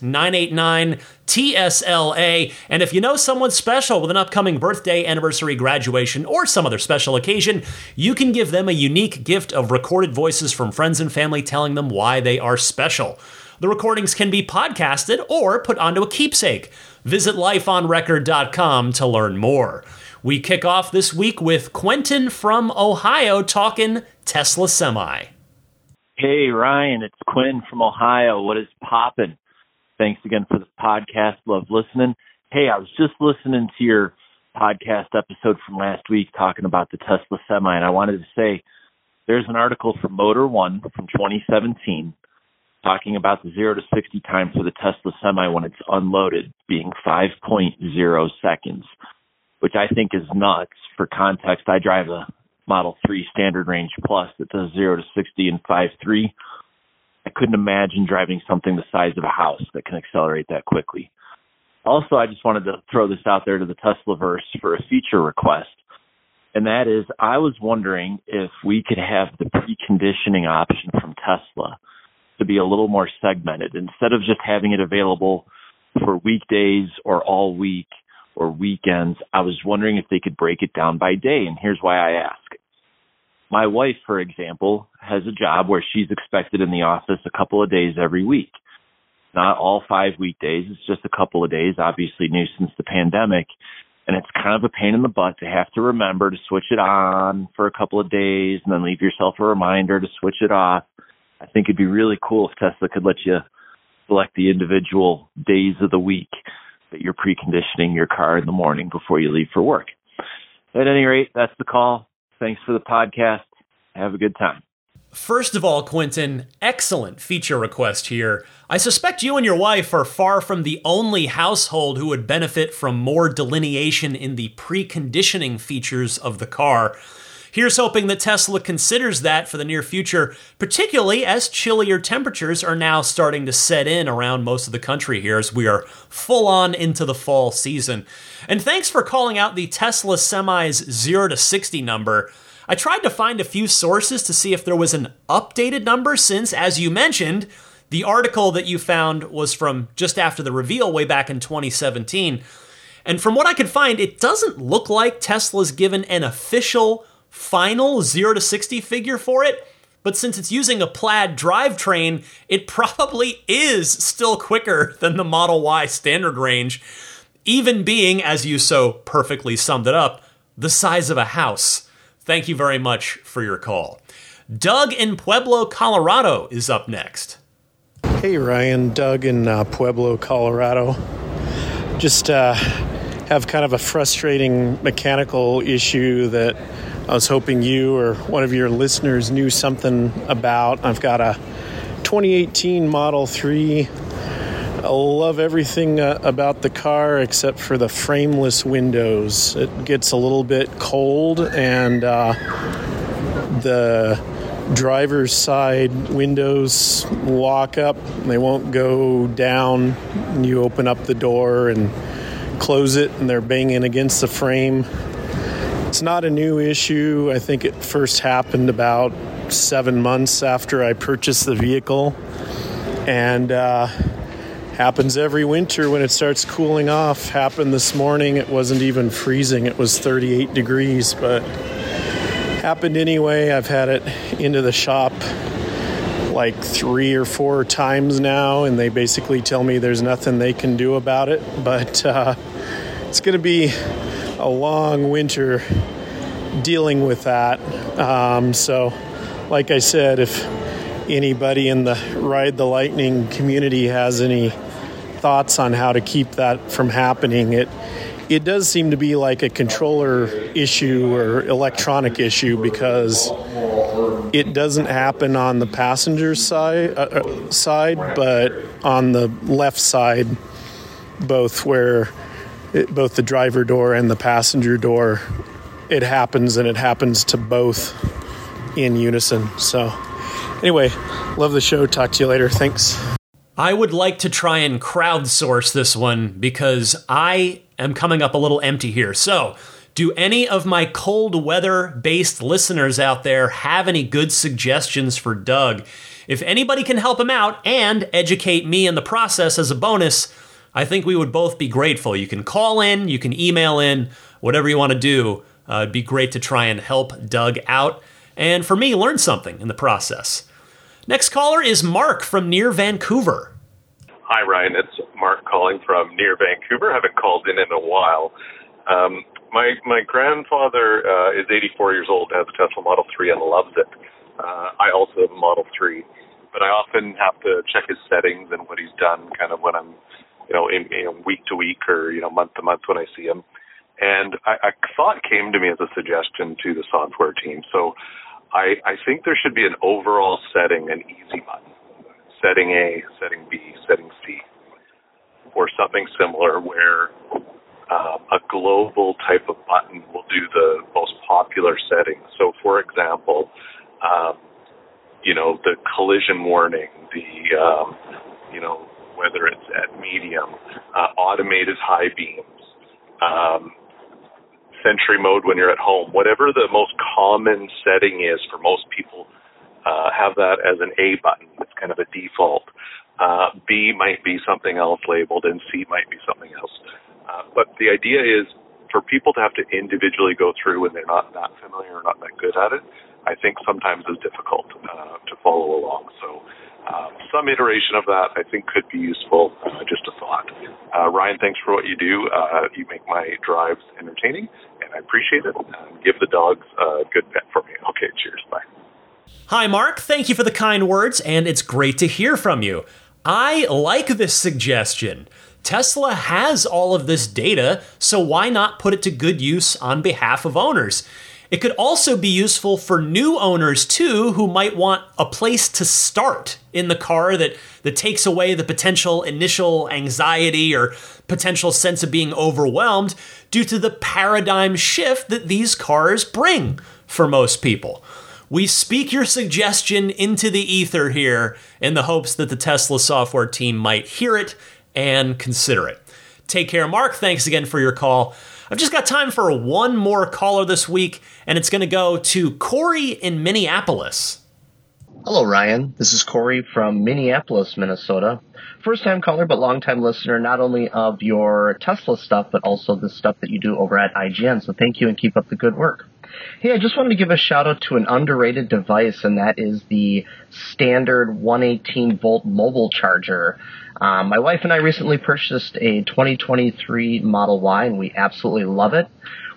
989 TSLA. And if you know someone special with an upcoming birthday, anniversary, graduation, or some other special occasion, you can give them a unique gift of recorded voices from friends and family telling them why they are special. The recordings can be podcasted or put onto a keepsake. Visit lifeonrecord.com to learn more. We kick off this week with Quentin from Ohio talking Tesla Semi. Hey, Ryan, it's Quinn from Ohio. What is poppin'? Thanks again for the podcast. Love listening. Hey, I was just listening to your podcast episode from last week talking about the Tesla Semi, and I wanted to say there's an article from Motor1 from 2017 talking about the 0 to 60 time for the Tesla Semi when it's unloaded being 5.0 seconds, which I think is nuts. For context, I drive a Model 3 Standard Range Plus that does 0 to 60 in 5.3. I couldn't imagine driving something the size of a house that can accelerate that quickly. Also, I just wanted to throw this out there to the Teslaverse for a feature request. And that is, I was wondering if we could have the preconditioning option from Tesla to be a little more segmented instead of just having it available for weekdays or all week or weekends. I was wondering if they could break it down by day. And here's why I ask. My wife, for example, has a job where she's expected in the office a couple of days every week. Not all five weekdays. It's just a couple of days, obviously new since the pandemic. And it's kind of a pain in the butt to have to remember to switch it on for a couple of days and then leave yourself a reminder to switch it off. I think it'd be really cool if Tesla could let you select the individual days of the week that you're preconditioning your car in the morning before you leave for work. At any rate, that's the call. Thanks for the podcast. Have a good time. First of all, Quentin, excellent feature request here. I suspect you and your wife are far from the only household who would benefit from more delineation in the preconditioning features of the car. Here's hoping that Tesla considers that for the near future, particularly as chillier temperatures are now starting to set in around most of the country here as we are full on into the fall season. And thanks for calling out the Tesla Semi's 0 to 60 number. I tried to find a few sources to see if there was an updated number since, as you mentioned, the article that you found was from just after the reveal way back in 2017. And from what I could find, it doesn't look like Tesla's given an official final 0 to 60 figure for it, but since it's using a plaid drivetrain, it probably is still quicker than the Model Y standard range, even being, as you so perfectly summed it up, the size of a house. Thank you very much for your call. Doug in Pueblo, Colorado is up next. Hey Ryan, Doug in uh, Pueblo, Colorado. Just uh, have kind of a frustrating mechanical issue that I was hoping you or one of your listeners knew something about. I've got a 2018 Model 3. I love everything uh, about the car except for the frameless windows. It gets a little bit cold, and uh, the driver's side windows lock up. They won't go down. You open up the door and close it, and they're banging against the frame it's not a new issue. I think it first happened about seven months after I purchased the vehicle, and uh, happens every winter when it starts cooling off. Happened this morning. It wasn't even freezing. It was 38 degrees, but happened anyway. I've had it into the shop like three or four times now, and they basically tell me there's nothing they can do about it. But uh, it's going to be a long winter dealing with that. Um, so, like I said, if anybody in the Ride the Lightning community has any thoughts on how to keep that from happening, it it does seem to be like a controller issue or electronic issue because it doesn't happen on the passenger side uh, uh side, but on the left side, both where it, both the driver door and the passenger door, it happens and it happens to both in unison. So, anyway, love the show. Talk to you later. Thanks. I would like to try and crowdsource this one because I am coming up a little empty here. So, do any of my cold weather based listeners out there have any good suggestions for Doug? If anybody can help him out and educate me in the process as a bonus, I think we would both be grateful. You can call in, you can email in, whatever you want to do. Uh, it'd be great to try and help Doug out, and for me, learn something in the process. Next caller is Mark from near Vancouver. Hi, Ryan. It's Mark calling from near Vancouver. I haven't called in in a while. Um, my my grandfather uh, is 84 years old, has a Tesla Model 3, and loves it. Uh, I also have a Model 3, but I often have to check his settings and what he's done, kind of when I'm you know, in, week to week or you know, month to month when I see them. And I, I thought came to me as a suggestion to the software team. So I, I think there should be an overall setting, an easy button, setting A, setting B, setting C, or something similar where um, a global type of button will do the most popular settings. So, for example, um, you know, the collision warning, the, um, you know, whether it's at medium, uh, automated high beams, um, Sentry mode when you're at home, whatever the most common setting is for most people uh, have that as an A button. It's kind of a default. Uh, B might be something else labeled, and C might be something else. Uh, but the idea is for people to have to individually go through when they're not that familiar or not that good at it. I think sometimes is difficult uh, to follow along. So um, some iteration of that I think could be useful. Uh, just a thought. Uh, Ryan, thanks for what you do. Uh, you make my drives entertaining, and I appreciate it. give the dogs a good pet for me. Okay, cheers. Bye. Hi, Mark. Thank you for the kind words, and it's great to hear from you. I like this suggestion. Tesla has all of this data, so why not put it to good use on behalf of owners? It could also be useful for new owners too who might want a place to start in the car that, that takes away the potential initial anxiety or potential sense of being overwhelmed due to the paradigm shift that these cars bring for most people. We speak your suggestion into the ether here in the hopes that the Tesla software team might hear it and consider it. Take care, Mark. Thanks again for your call. I've just got time for one more caller this week, and it's going to go to Corey in Minneapolis. Hello, Ryan. This is Corey from Minneapolis, Minnesota. First time caller, but long time listener, not only of your Tesla stuff, but also the stuff that you do over at IGN. So thank you and keep up the good work. Hey, I just wanted to give a shout out to an underrated device, and that is the standard 118 volt mobile charger. Um, my wife and I recently purchased a 2023 Model Y, and we absolutely love it.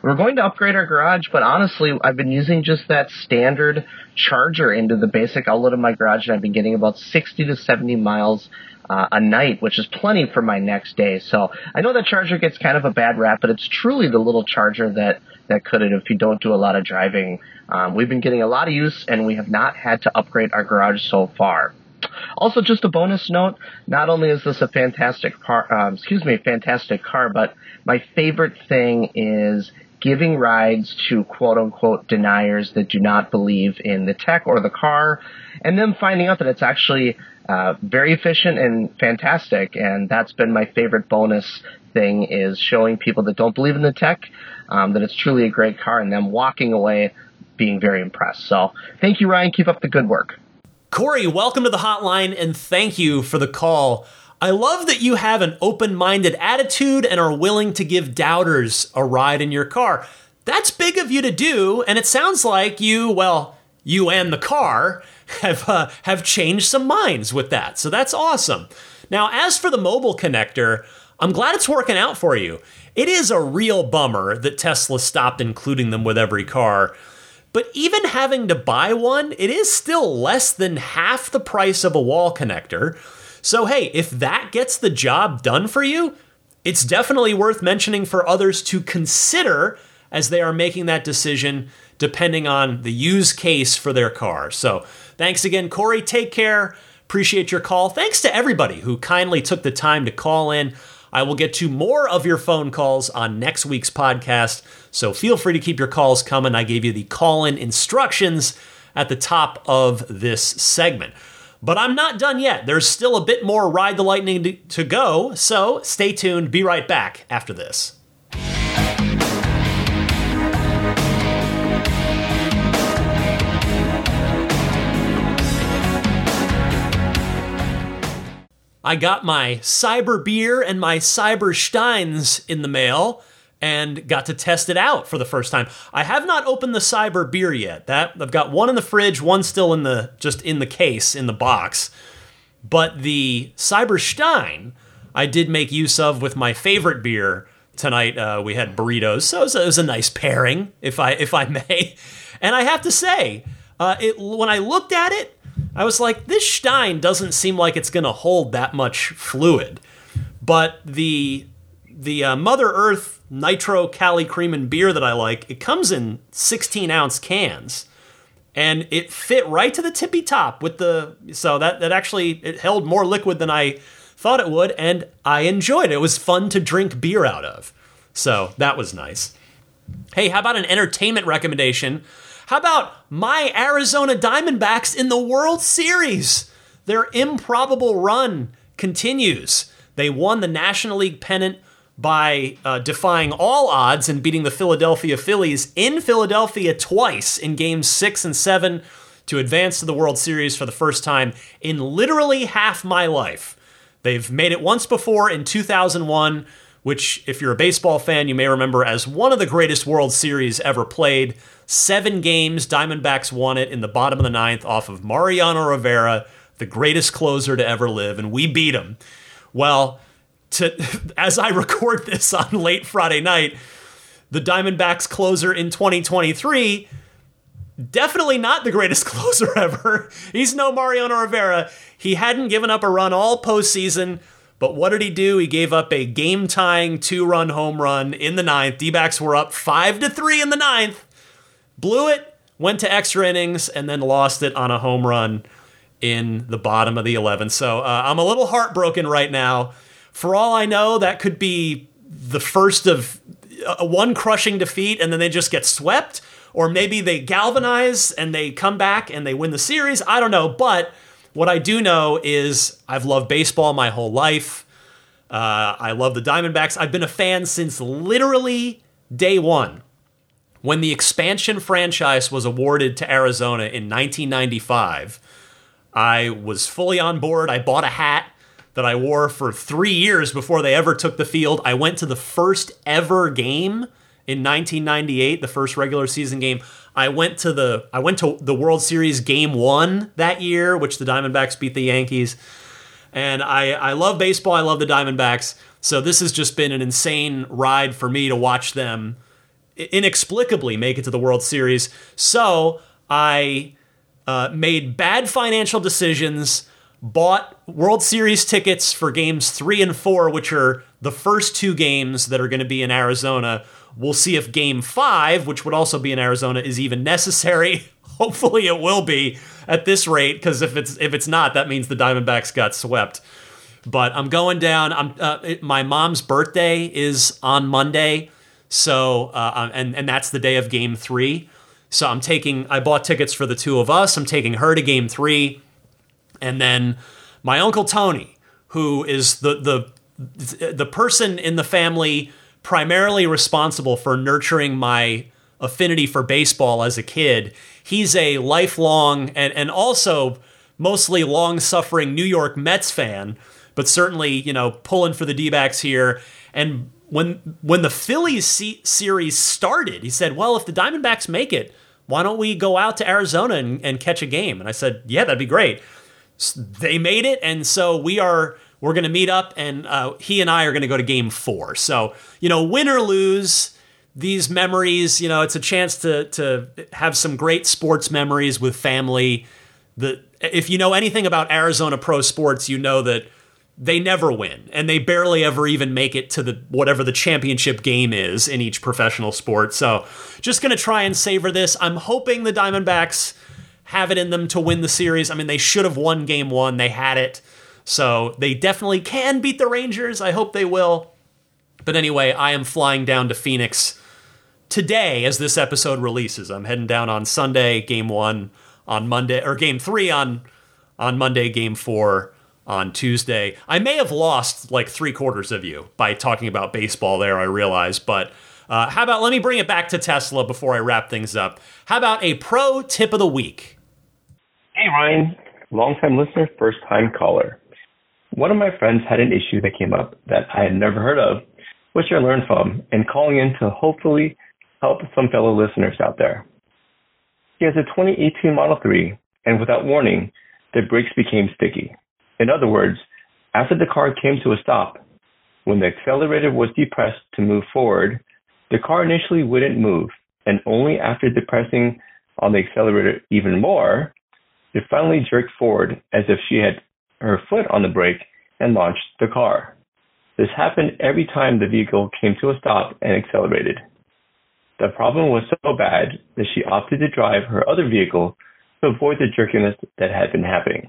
We were going to upgrade our garage, but honestly, I've been using just that standard charger into the basic outlet of my garage, and I've been getting about 60 to 70 miles uh, a night, which is plenty for my next day. So I know that charger gets kind of a bad rap, but it's truly the little charger that that could it if you don't do a lot of driving. Um, we've been getting a lot of use, and we have not had to upgrade our garage so far. Also, just a bonus note: not only is this a fantastic car, um, excuse me, fantastic car, but my favorite thing is giving rides to quote unquote deniers that do not believe in the tech or the car, and then finding out that it's actually uh, very efficient and fantastic. And that's been my favorite bonus thing is showing people that don't believe in the tech um, that it's truly a great car, and them walking away being very impressed. So, thank you, Ryan. Keep up the good work. Corey, welcome to the hotline and thank you for the call. I love that you have an open minded attitude and are willing to give doubters a ride in your car. That's big of you to do, and it sounds like you, well, you and the car have uh, have changed some minds with that. So that's awesome. Now, as for the mobile connector, I'm glad it's working out for you. It is a real bummer that Tesla stopped including them with every car. But even having to buy one, it is still less than half the price of a wall connector. So, hey, if that gets the job done for you, it's definitely worth mentioning for others to consider as they are making that decision, depending on the use case for their car. So, thanks again, Corey. Take care. Appreciate your call. Thanks to everybody who kindly took the time to call in. I will get to more of your phone calls on next week's podcast, so feel free to keep your calls coming. I gave you the call in instructions at the top of this segment. But I'm not done yet. There's still a bit more Ride the Lightning to go, so stay tuned. Be right back after this. I got my Cyber beer and my Cyber Steins in the mail and got to test it out for the first time. I have not opened the Cyber beer yet. That I've got one in the fridge, one still in the just in the case in the box. But the Cyber Stein I did make use of with my favorite beer tonight. Uh, we had burritos, so it was, a, it was, a, nice pairing, if I if I may. And I have to say, uh, it when I looked at it, I was like, this Stein doesn't seem like it's going to hold that much fluid. But the the uh, Mother Earth Nitro Cali Creamin' beer that I like, it comes in 16 ounce cans, and it fit right to the tippy top with the so that that actually it held more liquid than I thought it would, and I enjoyed it. It was fun to drink beer out of, so that was nice. Hey, how about an entertainment recommendation? How about my Arizona Diamondbacks in the World Series? Their improbable run continues. They won the National League pennant by uh, defying all odds and beating the Philadelphia Phillies in Philadelphia twice in games six and seven to advance to the World Series for the first time in literally half my life. They've made it once before in 2001, which, if you're a baseball fan, you may remember as one of the greatest World Series ever played. Seven games, Diamondbacks won it in the bottom of the ninth off of Mariano Rivera, the greatest closer to ever live, and we beat him. Well, to, as I record this on late Friday night, the Diamondbacks closer in 2023 definitely not the greatest closer ever. He's no Mariano Rivera. He hadn't given up a run all postseason, but what did he do? He gave up a game tying two run home run in the ninth. D backs were up five to three in the ninth blew it, went to extra innings, and then lost it on a home run in the bottom of the 11th. So uh, I'm a little heartbroken right now. For all I know, that could be the first of uh, one crushing defeat, and then they just get swept. Or maybe they galvanize and they come back and they win the series. I don't know. But what I do know is I've loved baseball my whole life. Uh, I love the Diamondbacks. I've been a fan since literally day one. When the expansion franchise was awarded to Arizona in 1995, I was fully on board. I bought a hat that I wore for three years before they ever took the field. I went to the first ever game in 1998, the first regular season game. I went to the I went to the World Series game one that year, which the Diamondbacks beat the Yankees. And I, I love baseball. I love the Diamondbacks. So this has just been an insane ride for me to watch them inexplicably make it to the World Series. So I uh, made bad financial decisions, bought World Series tickets for games three and four, which are the first two games that are going to be in Arizona. We'll see if game five, which would also be in Arizona, is even necessary. Hopefully it will be at this rate, because if it's if it's not, that means the Diamondbacks got swept. But I'm going down. I'm uh, it, my mom's birthday is on Monday. So, uh, um, and and that's the day of Game Three. So I'm taking. I bought tickets for the two of us. I'm taking her to Game Three, and then my uncle Tony, who is the the the person in the family primarily responsible for nurturing my affinity for baseball as a kid. He's a lifelong and and also mostly long suffering New York Mets fan, but certainly you know pulling for the D-backs here and when when the Phillies series started, he said, "Well, if the Diamondbacks make it, why don't we go out to Arizona and, and catch a game?" And I said, "Yeah, that'd be great." They made it, and so we are we're going to meet up, and uh, he and I are going to go to Game Four. So you know, win or lose, these memories, you know, it's a chance to to have some great sports memories with family. The if you know anything about Arizona pro sports, you know that they never win and they barely ever even make it to the whatever the championship game is in each professional sport. So, just going to try and savor this. I'm hoping the Diamondbacks have it in them to win the series. I mean, they should have won game 1. They had it. So, they definitely can beat the Rangers. I hope they will. But anyway, I am flying down to Phoenix today as this episode releases. I'm heading down on Sunday, game 1 on Monday or game 3 on on Monday, game 4 on Tuesday. I may have lost like three quarters of you by talking about baseball there, I realize, but uh, how about let me bring it back to Tesla before I wrap things up? How about a pro tip of the week? Hey, Ryan, longtime listener, first time caller. One of my friends had an issue that came up that I had never heard of, which I learned from, and calling in to hopefully help some fellow listeners out there. He has a 2018 Model 3, and without warning, the brakes became sticky. In other words, after the car came to a stop, when the accelerator was depressed to move forward, the car initially wouldn't move, and only after depressing on the accelerator even more, it finally jerked forward as if she had her foot on the brake and launched the car. This happened every time the vehicle came to a stop and accelerated. The problem was so bad that she opted to drive her other vehicle to avoid the jerkiness that had been happening.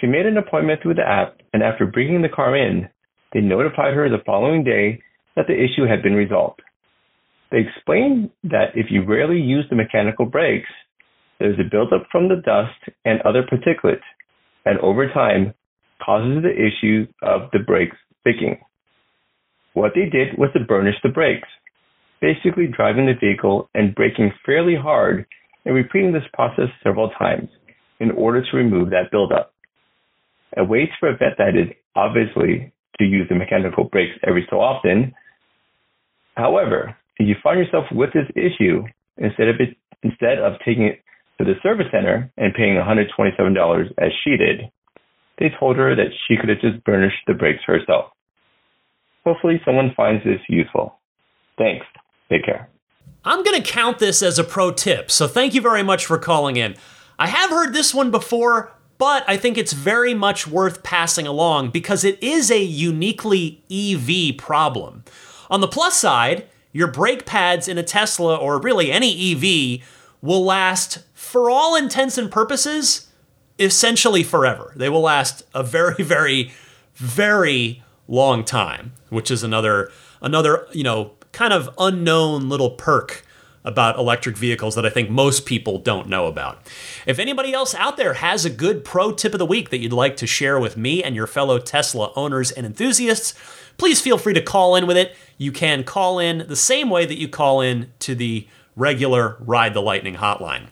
She made an appointment through the app, and after bringing the car in, they notified her the following day that the issue had been resolved. They explained that if you rarely use the mechanical brakes, there's a buildup from the dust and other particulates, and over time causes the issue of the brakes sticking. What they did was to burnish the brakes, basically driving the vehicle and braking fairly hard and repeating this process several times in order to remove that buildup. A way to prevent that is obviously to use the mechanical brakes every so often. However, if you find yourself with this issue, instead of it, instead of taking it to the service center and paying $127 as she did, they told her that she could have just burnished the brakes herself. Hopefully someone finds this useful. Thanks. Take care. I'm going to count this as a pro tip, so thank you very much for calling in. I have heard this one before, but I think it's very much worth passing along because it is a uniquely EV problem. On the plus side, your brake pads in a Tesla or really any EV will last, for all intents and purposes, essentially forever. They will last a very, very, very long time, which is another another, you know, kind of unknown little perk about electric vehicles that I think most people don't know about. If anybody else out there has a good pro tip of the week that you'd like to share with me and your fellow Tesla owners and enthusiasts, please feel free to call in with it. You can call in the same way that you call in to the regular Ride the Lightning hotline.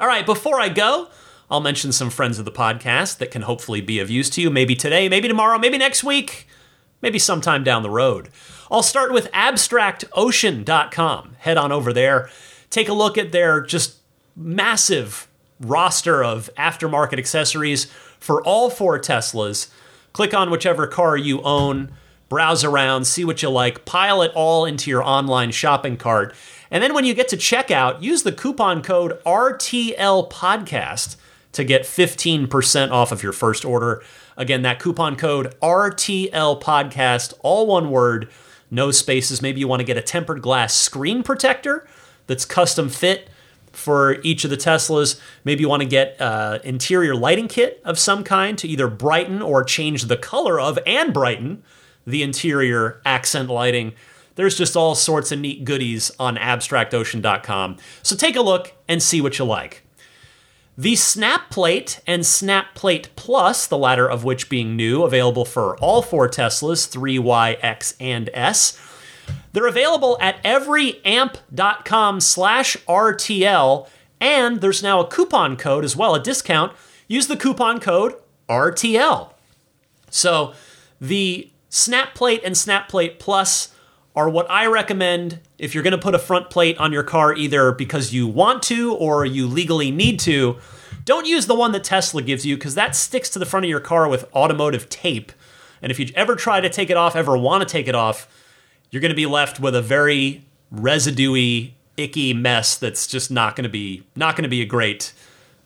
All right, before I go, I'll mention some friends of the podcast that can hopefully be of use to you, maybe today, maybe tomorrow, maybe next week, maybe sometime down the road. I'll start with abstractocean.com. Head on over there, take a look at their just massive roster of aftermarket accessories for all four Teslas. Click on whichever car you own, browse around, see what you like, pile it all into your online shopping cart. And then when you get to checkout, use the coupon code RTL Podcast to get 15% off of your first order. Again, that coupon code RTL Podcast, all one word no spaces. Maybe you want to get a tempered glass screen protector that's custom fit for each of the Teslas. Maybe you want to get uh, interior lighting kit of some kind to either brighten or change the color of and brighten the interior accent lighting. There's just all sorts of neat goodies on abstractocean.com. So take a look and see what you like. The Snap Plate and Snap Plate Plus, the latter of which being new, available for all four Teslas, 3Y, X, and S. They're available at everyamp.com slash RTL, and there's now a coupon code as well, a discount. Use the coupon code RTL. So the Snap Plate and Snap Plate Plus are what I recommend if you're going to put a front plate on your car, either because you want to or you legally need to, don't use the one that Tesla gives you because that sticks to the front of your car with automotive tape. And if you ever try to take it off, ever want to take it off, you're going to be left with a very residuey, icky mess that's just not going to be not going to be a great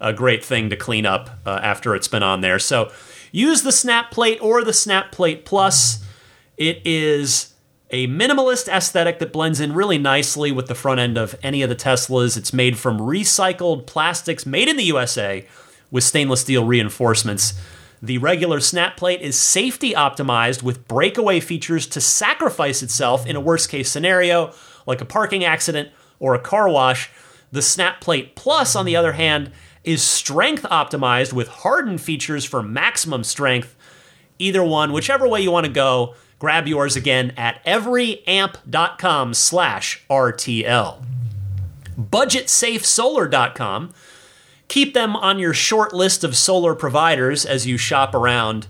a great thing to clean up uh, after it's been on there. So use the snap plate or the snap plate plus. It is a minimalist aesthetic that blends in really nicely with the front end of any of the Teslas. It's made from recycled plastics made in the USA with stainless steel reinforcements. The regular snap plate is safety optimized with breakaway features to sacrifice itself in a worst case scenario, like a parking accident or a car wash. The snap plate plus, on the other hand, is strength optimized with hardened features for maximum strength. Either one, whichever way you want to go, Grab yours again at everyamp.com slash RTL. BudgetSafeSolar.com. Keep them on your short list of solar providers as you shop around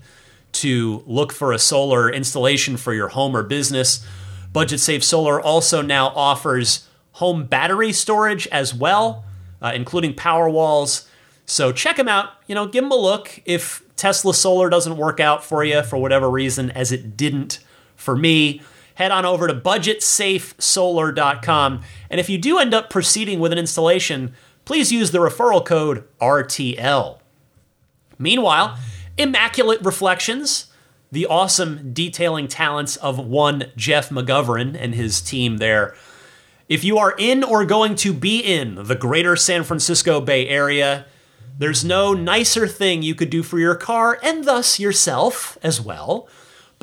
to look for a solar installation for your home or business. Budget Safe Solar also now offers home battery storage as well, uh, including power walls. So check them out. You know, give them a look. If Tesla Solar doesn't work out for you for whatever reason, as it didn't for me, head on over to budgetsafesolar.com. And if you do end up proceeding with an installation, please use the referral code RTL. Meanwhile, Immaculate Reflections, the awesome detailing talents of one Jeff McGovern and his team there. If you are in or going to be in the greater San Francisco Bay Area, there's no nicer thing you could do for your car and thus yourself as well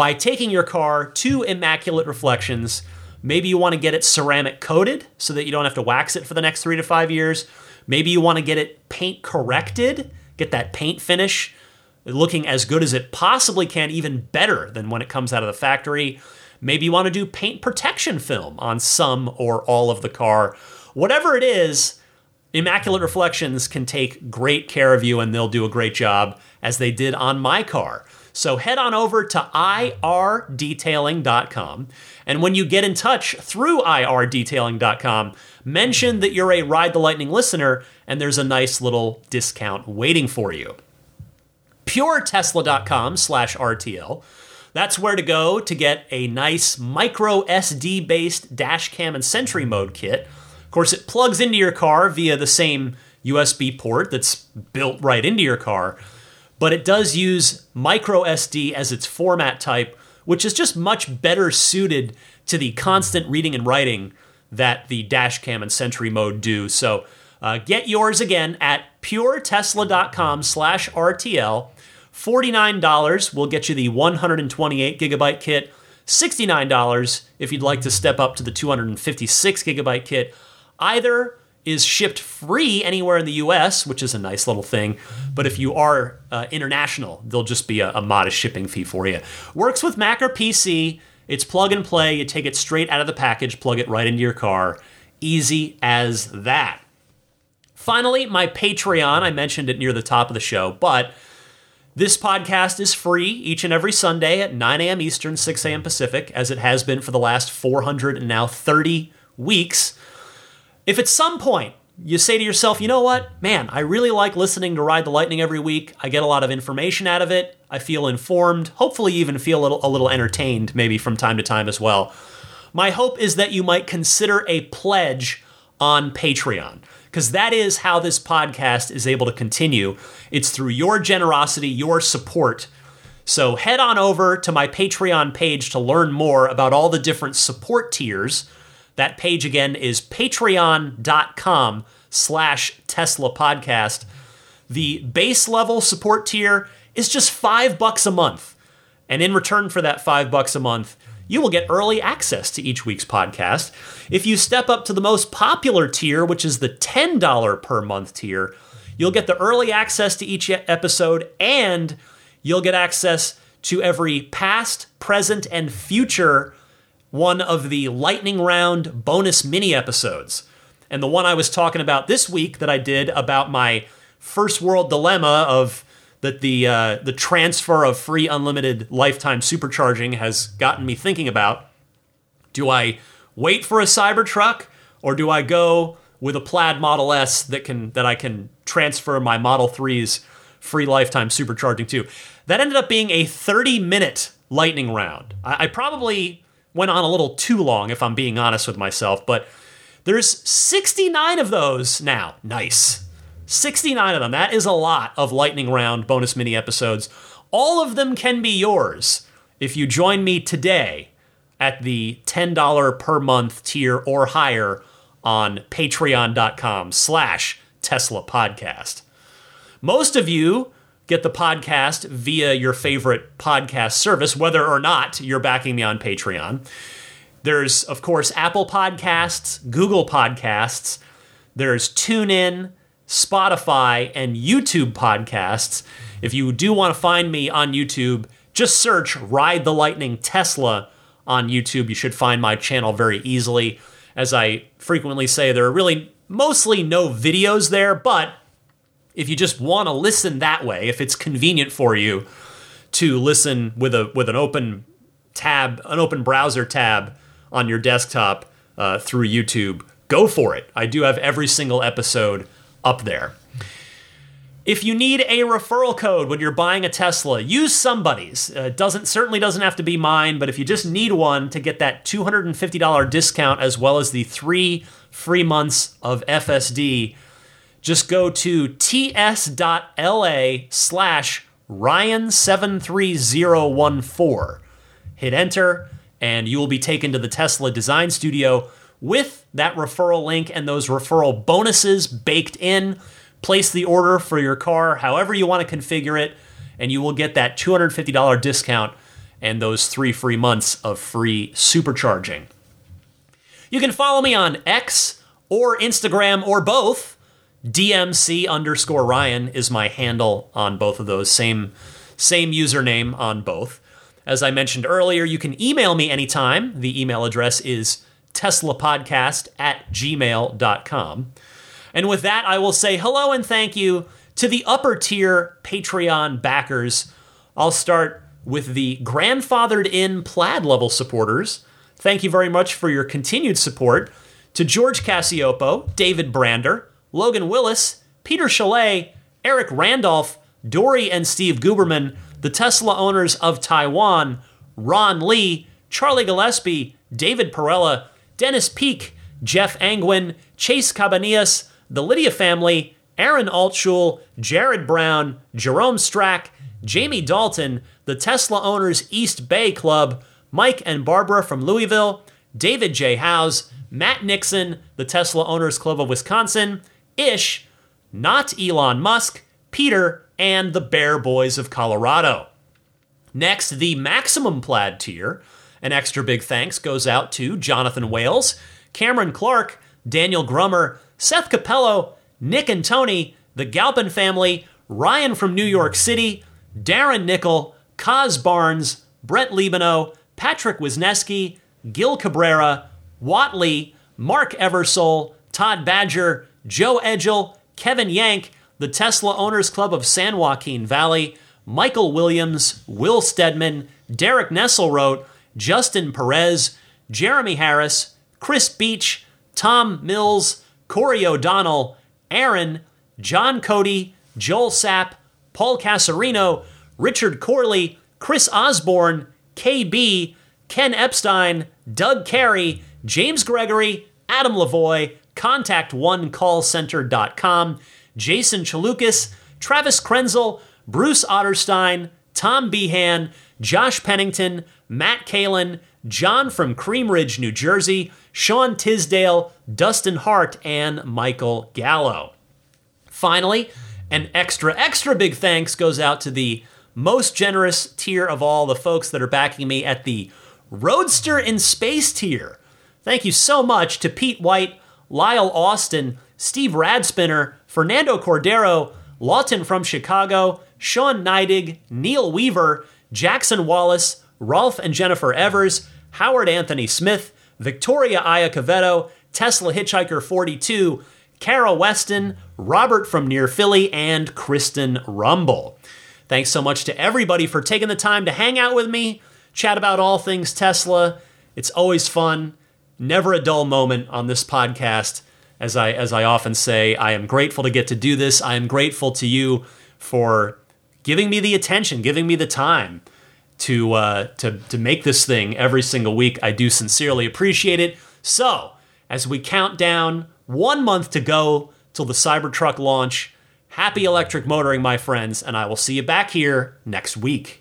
by taking your car to Immaculate Reflections. Maybe you want to get it ceramic coated so that you don't have to wax it for the next three to five years. Maybe you want to get it paint corrected, get that paint finish looking as good as it possibly can, even better than when it comes out of the factory. Maybe you want to do paint protection film on some or all of the car. Whatever it is, Immaculate Reflections can take great care of you and they'll do a great job as they did on my car. So head on over to irdetailing.com. And when you get in touch through irdetailing.com, mention that you're a Ride the Lightning listener, and there's a nice little discount waiting for you. PureTesla.com slash RTL. That's where to go to get a nice micro SD based dash cam and Sentry mode kit. Of course, it plugs into your car via the same USB port that's built right into your car but it does use micro SD as its format type, which is just much better suited to the constant reading and writing that the dashcam and Sentry mode do. So uh, get yours again at puretesla.com slash RTL. $49 will get you the 128 gigabyte kit. $69 if you'd like to step up to the 256 gigabyte kit. Either is shipped free anywhere in the US, which is a nice little thing. But if you are uh, international, there'll just be a, a, modest shipping fee for you. Works with Mac or PC. It's plug and play. You take it straight out of the package, plug it right into your car. Easy as that. Finally, my Patreon. I mentioned it near the top of the show, but this podcast is free each and every Sunday at 9 a.m. Eastern, 6 a.m. Pacific, as it has been for the last 400 and now 30 weeks. If at some point you say to yourself, you know what, man, I really like listening to Ride the Lightning every week. I get a lot of information out of it. I feel informed, hopefully, even feel a little, a little entertained, maybe from time to time as well. My hope is that you might consider a pledge on Patreon, because that is how this podcast is able to continue. It's through your generosity, your support. So head on over to my Patreon page to learn more about all the different support tiers that page again is patreon.com slash Tesla podcast. The base level support tier is just five bucks a month. And in return for that five bucks a month, you will get early access to each week's podcast. If you step up to the most popular tier, which is the $10 per month tier, you'll get the early access to each episode and you'll get access to every past, present, and future one of the lightning round bonus mini episodes. And the one I was talking about this week that I did about my first world dilemma of that the uh, the transfer of free unlimited lifetime supercharging has gotten me thinking about. Do I wait for a Cybertruck or do I go with a plaid Model S that can that I can transfer my Model 3's free lifetime supercharging to? That ended up being a 30 minute lightning round. I, I probably went on a little too long, if I'm being honest with myself, but there's 69 of those now. Nice. 69 of them. That is a lot of lightning round bonus mini episodes. All of them can be yours if you join me today at the $10 per month tier or higher on patreon.com slash Tesla podcast. Most of you get the podcast via your favorite podcast service, whether or not you're backing me on Patreon. There's, of course, Apple Podcasts, Google Podcasts, there's TuneIn, Spotify, and YouTube podcasts. If you do want to find me on YouTube, just search Ride the Lightning Tesla on YouTube. You should find my channel very easily. As I frequently say, there are really mostly no videos there, but if you just want to listen that way, if it's convenient for you to listen with a with an open tab, an open browser tab on your desktop uh, through YouTube, go for it. I do have every single episode up there. If you need a referral code when you're buying a Tesla, use somebody's. Uh, doesn't certainly doesn't have to be mine, but if you just need one to get that $250 discount as well as the 3 free months of FSD, just go to ts.la slash Ryan73014. Hit enter, and you will be taken to the Tesla Design Studio with that referral link and those referral bonuses baked in. Place the order for your car however you want to configure it, and you will get that $250 discount and those three free months of free supercharging. You can follow me on X or Instagram or both DMC underscore Ryan is my handle on both of those. Same, same username on both. As I mentioned earlier, you can email me anytime. The email address is teslapodcast at gmail.com. And with that, I will say hello and thank you to the upper tier Patreon backers. I'll start with the grandfathered in plaid level supporters. Thank you very much for your continued support to George Cassiopo, David Brander, Logan Willis, Peter Chalet, Eric Randolph, Dory and Steve Guberman, the Tesla owners of Taiwan, Ron Lee, Charlie Gillespie, David Perella, Dennis Peak, Jeff Angwin, Chase Cabanillas, the Lydia family, Aaron Altschul, Jared Brown, Jerome Strack, Jamie Dalton, the Tesla Owners East Bay Club, Mike and Barbara from Louisville, David J. Howes, Matt Nixon, the Tesla Owners Club of Wisconsin, Ish, not Elon Musk, Peter, and the Bear Boys of Colorado. Next, the maximum plaid tier. An extra big thanks goes out to Jonathan Wales, Cameron Clark, Daniel Grummer, Seth Capello, Nick and Tony, the Galpin family, Ryan from New York City, Darren Nickel, Kaz Barnes, Brett Libano, Patrick Wisneski, Gil Cabrera, Watley, Mark Eversole, Todd Badger, Joe Edgel, Kevin Yank, the Tesla Owners Club of San Joaquin Valley, Michael Williams, Will Stedman, Derek Nesselrote, Justin Perez, Jeremy Harris, Chris Beach, Tom Mills, Corey O'Donnell, Aaron, John Cody, Joel Sapp, Paul Casarino, Richard Corley, Chris Osborne, KB, Ken Epstein, Doug Carey, James Gregory, Adam Lavoy, contact1callcenter.com, Jason Chalukas, Travis Krenzel, Bruce Otterstein, Tom Behan, Josh Pennington, Matt Kalin, John from Cream Ridge, New Jersey, Sean Tisdale, Dustin Hart, and Michael Gallo. Finally, an extra, extra big thanks goes out to the most generous tier of all the folks that are backing me at the Roadster in Space tier. Thank you so much to Pete White, Lyle Austin, Steve Radspinner, Fernando Cordero, Lawton from Chicago, Sean Neidig, Neil Weaver, Jackson Wallace, Rolf and Jennifer Evers, Howard Anthony Smith, Victoria Iacovetto, Tesla Hitchhiker 42, Kara Weston, Robert from near Philly, and Kristen Rumble. Thanks so much to everybody for taking the time to hang out with me, chat about all things Tesla. It's always fun, never a dull moment on this podcast. As I as I often say, I am grateful to get to do this. I am grateful to you for giving me the attention, giving me the time to uh, to to make this thing every single week. I do sincerely appreciate it. So, as we count down one month to go till the Cybertruck launch, happy electric motoring, my friends, and I will see you back here next week.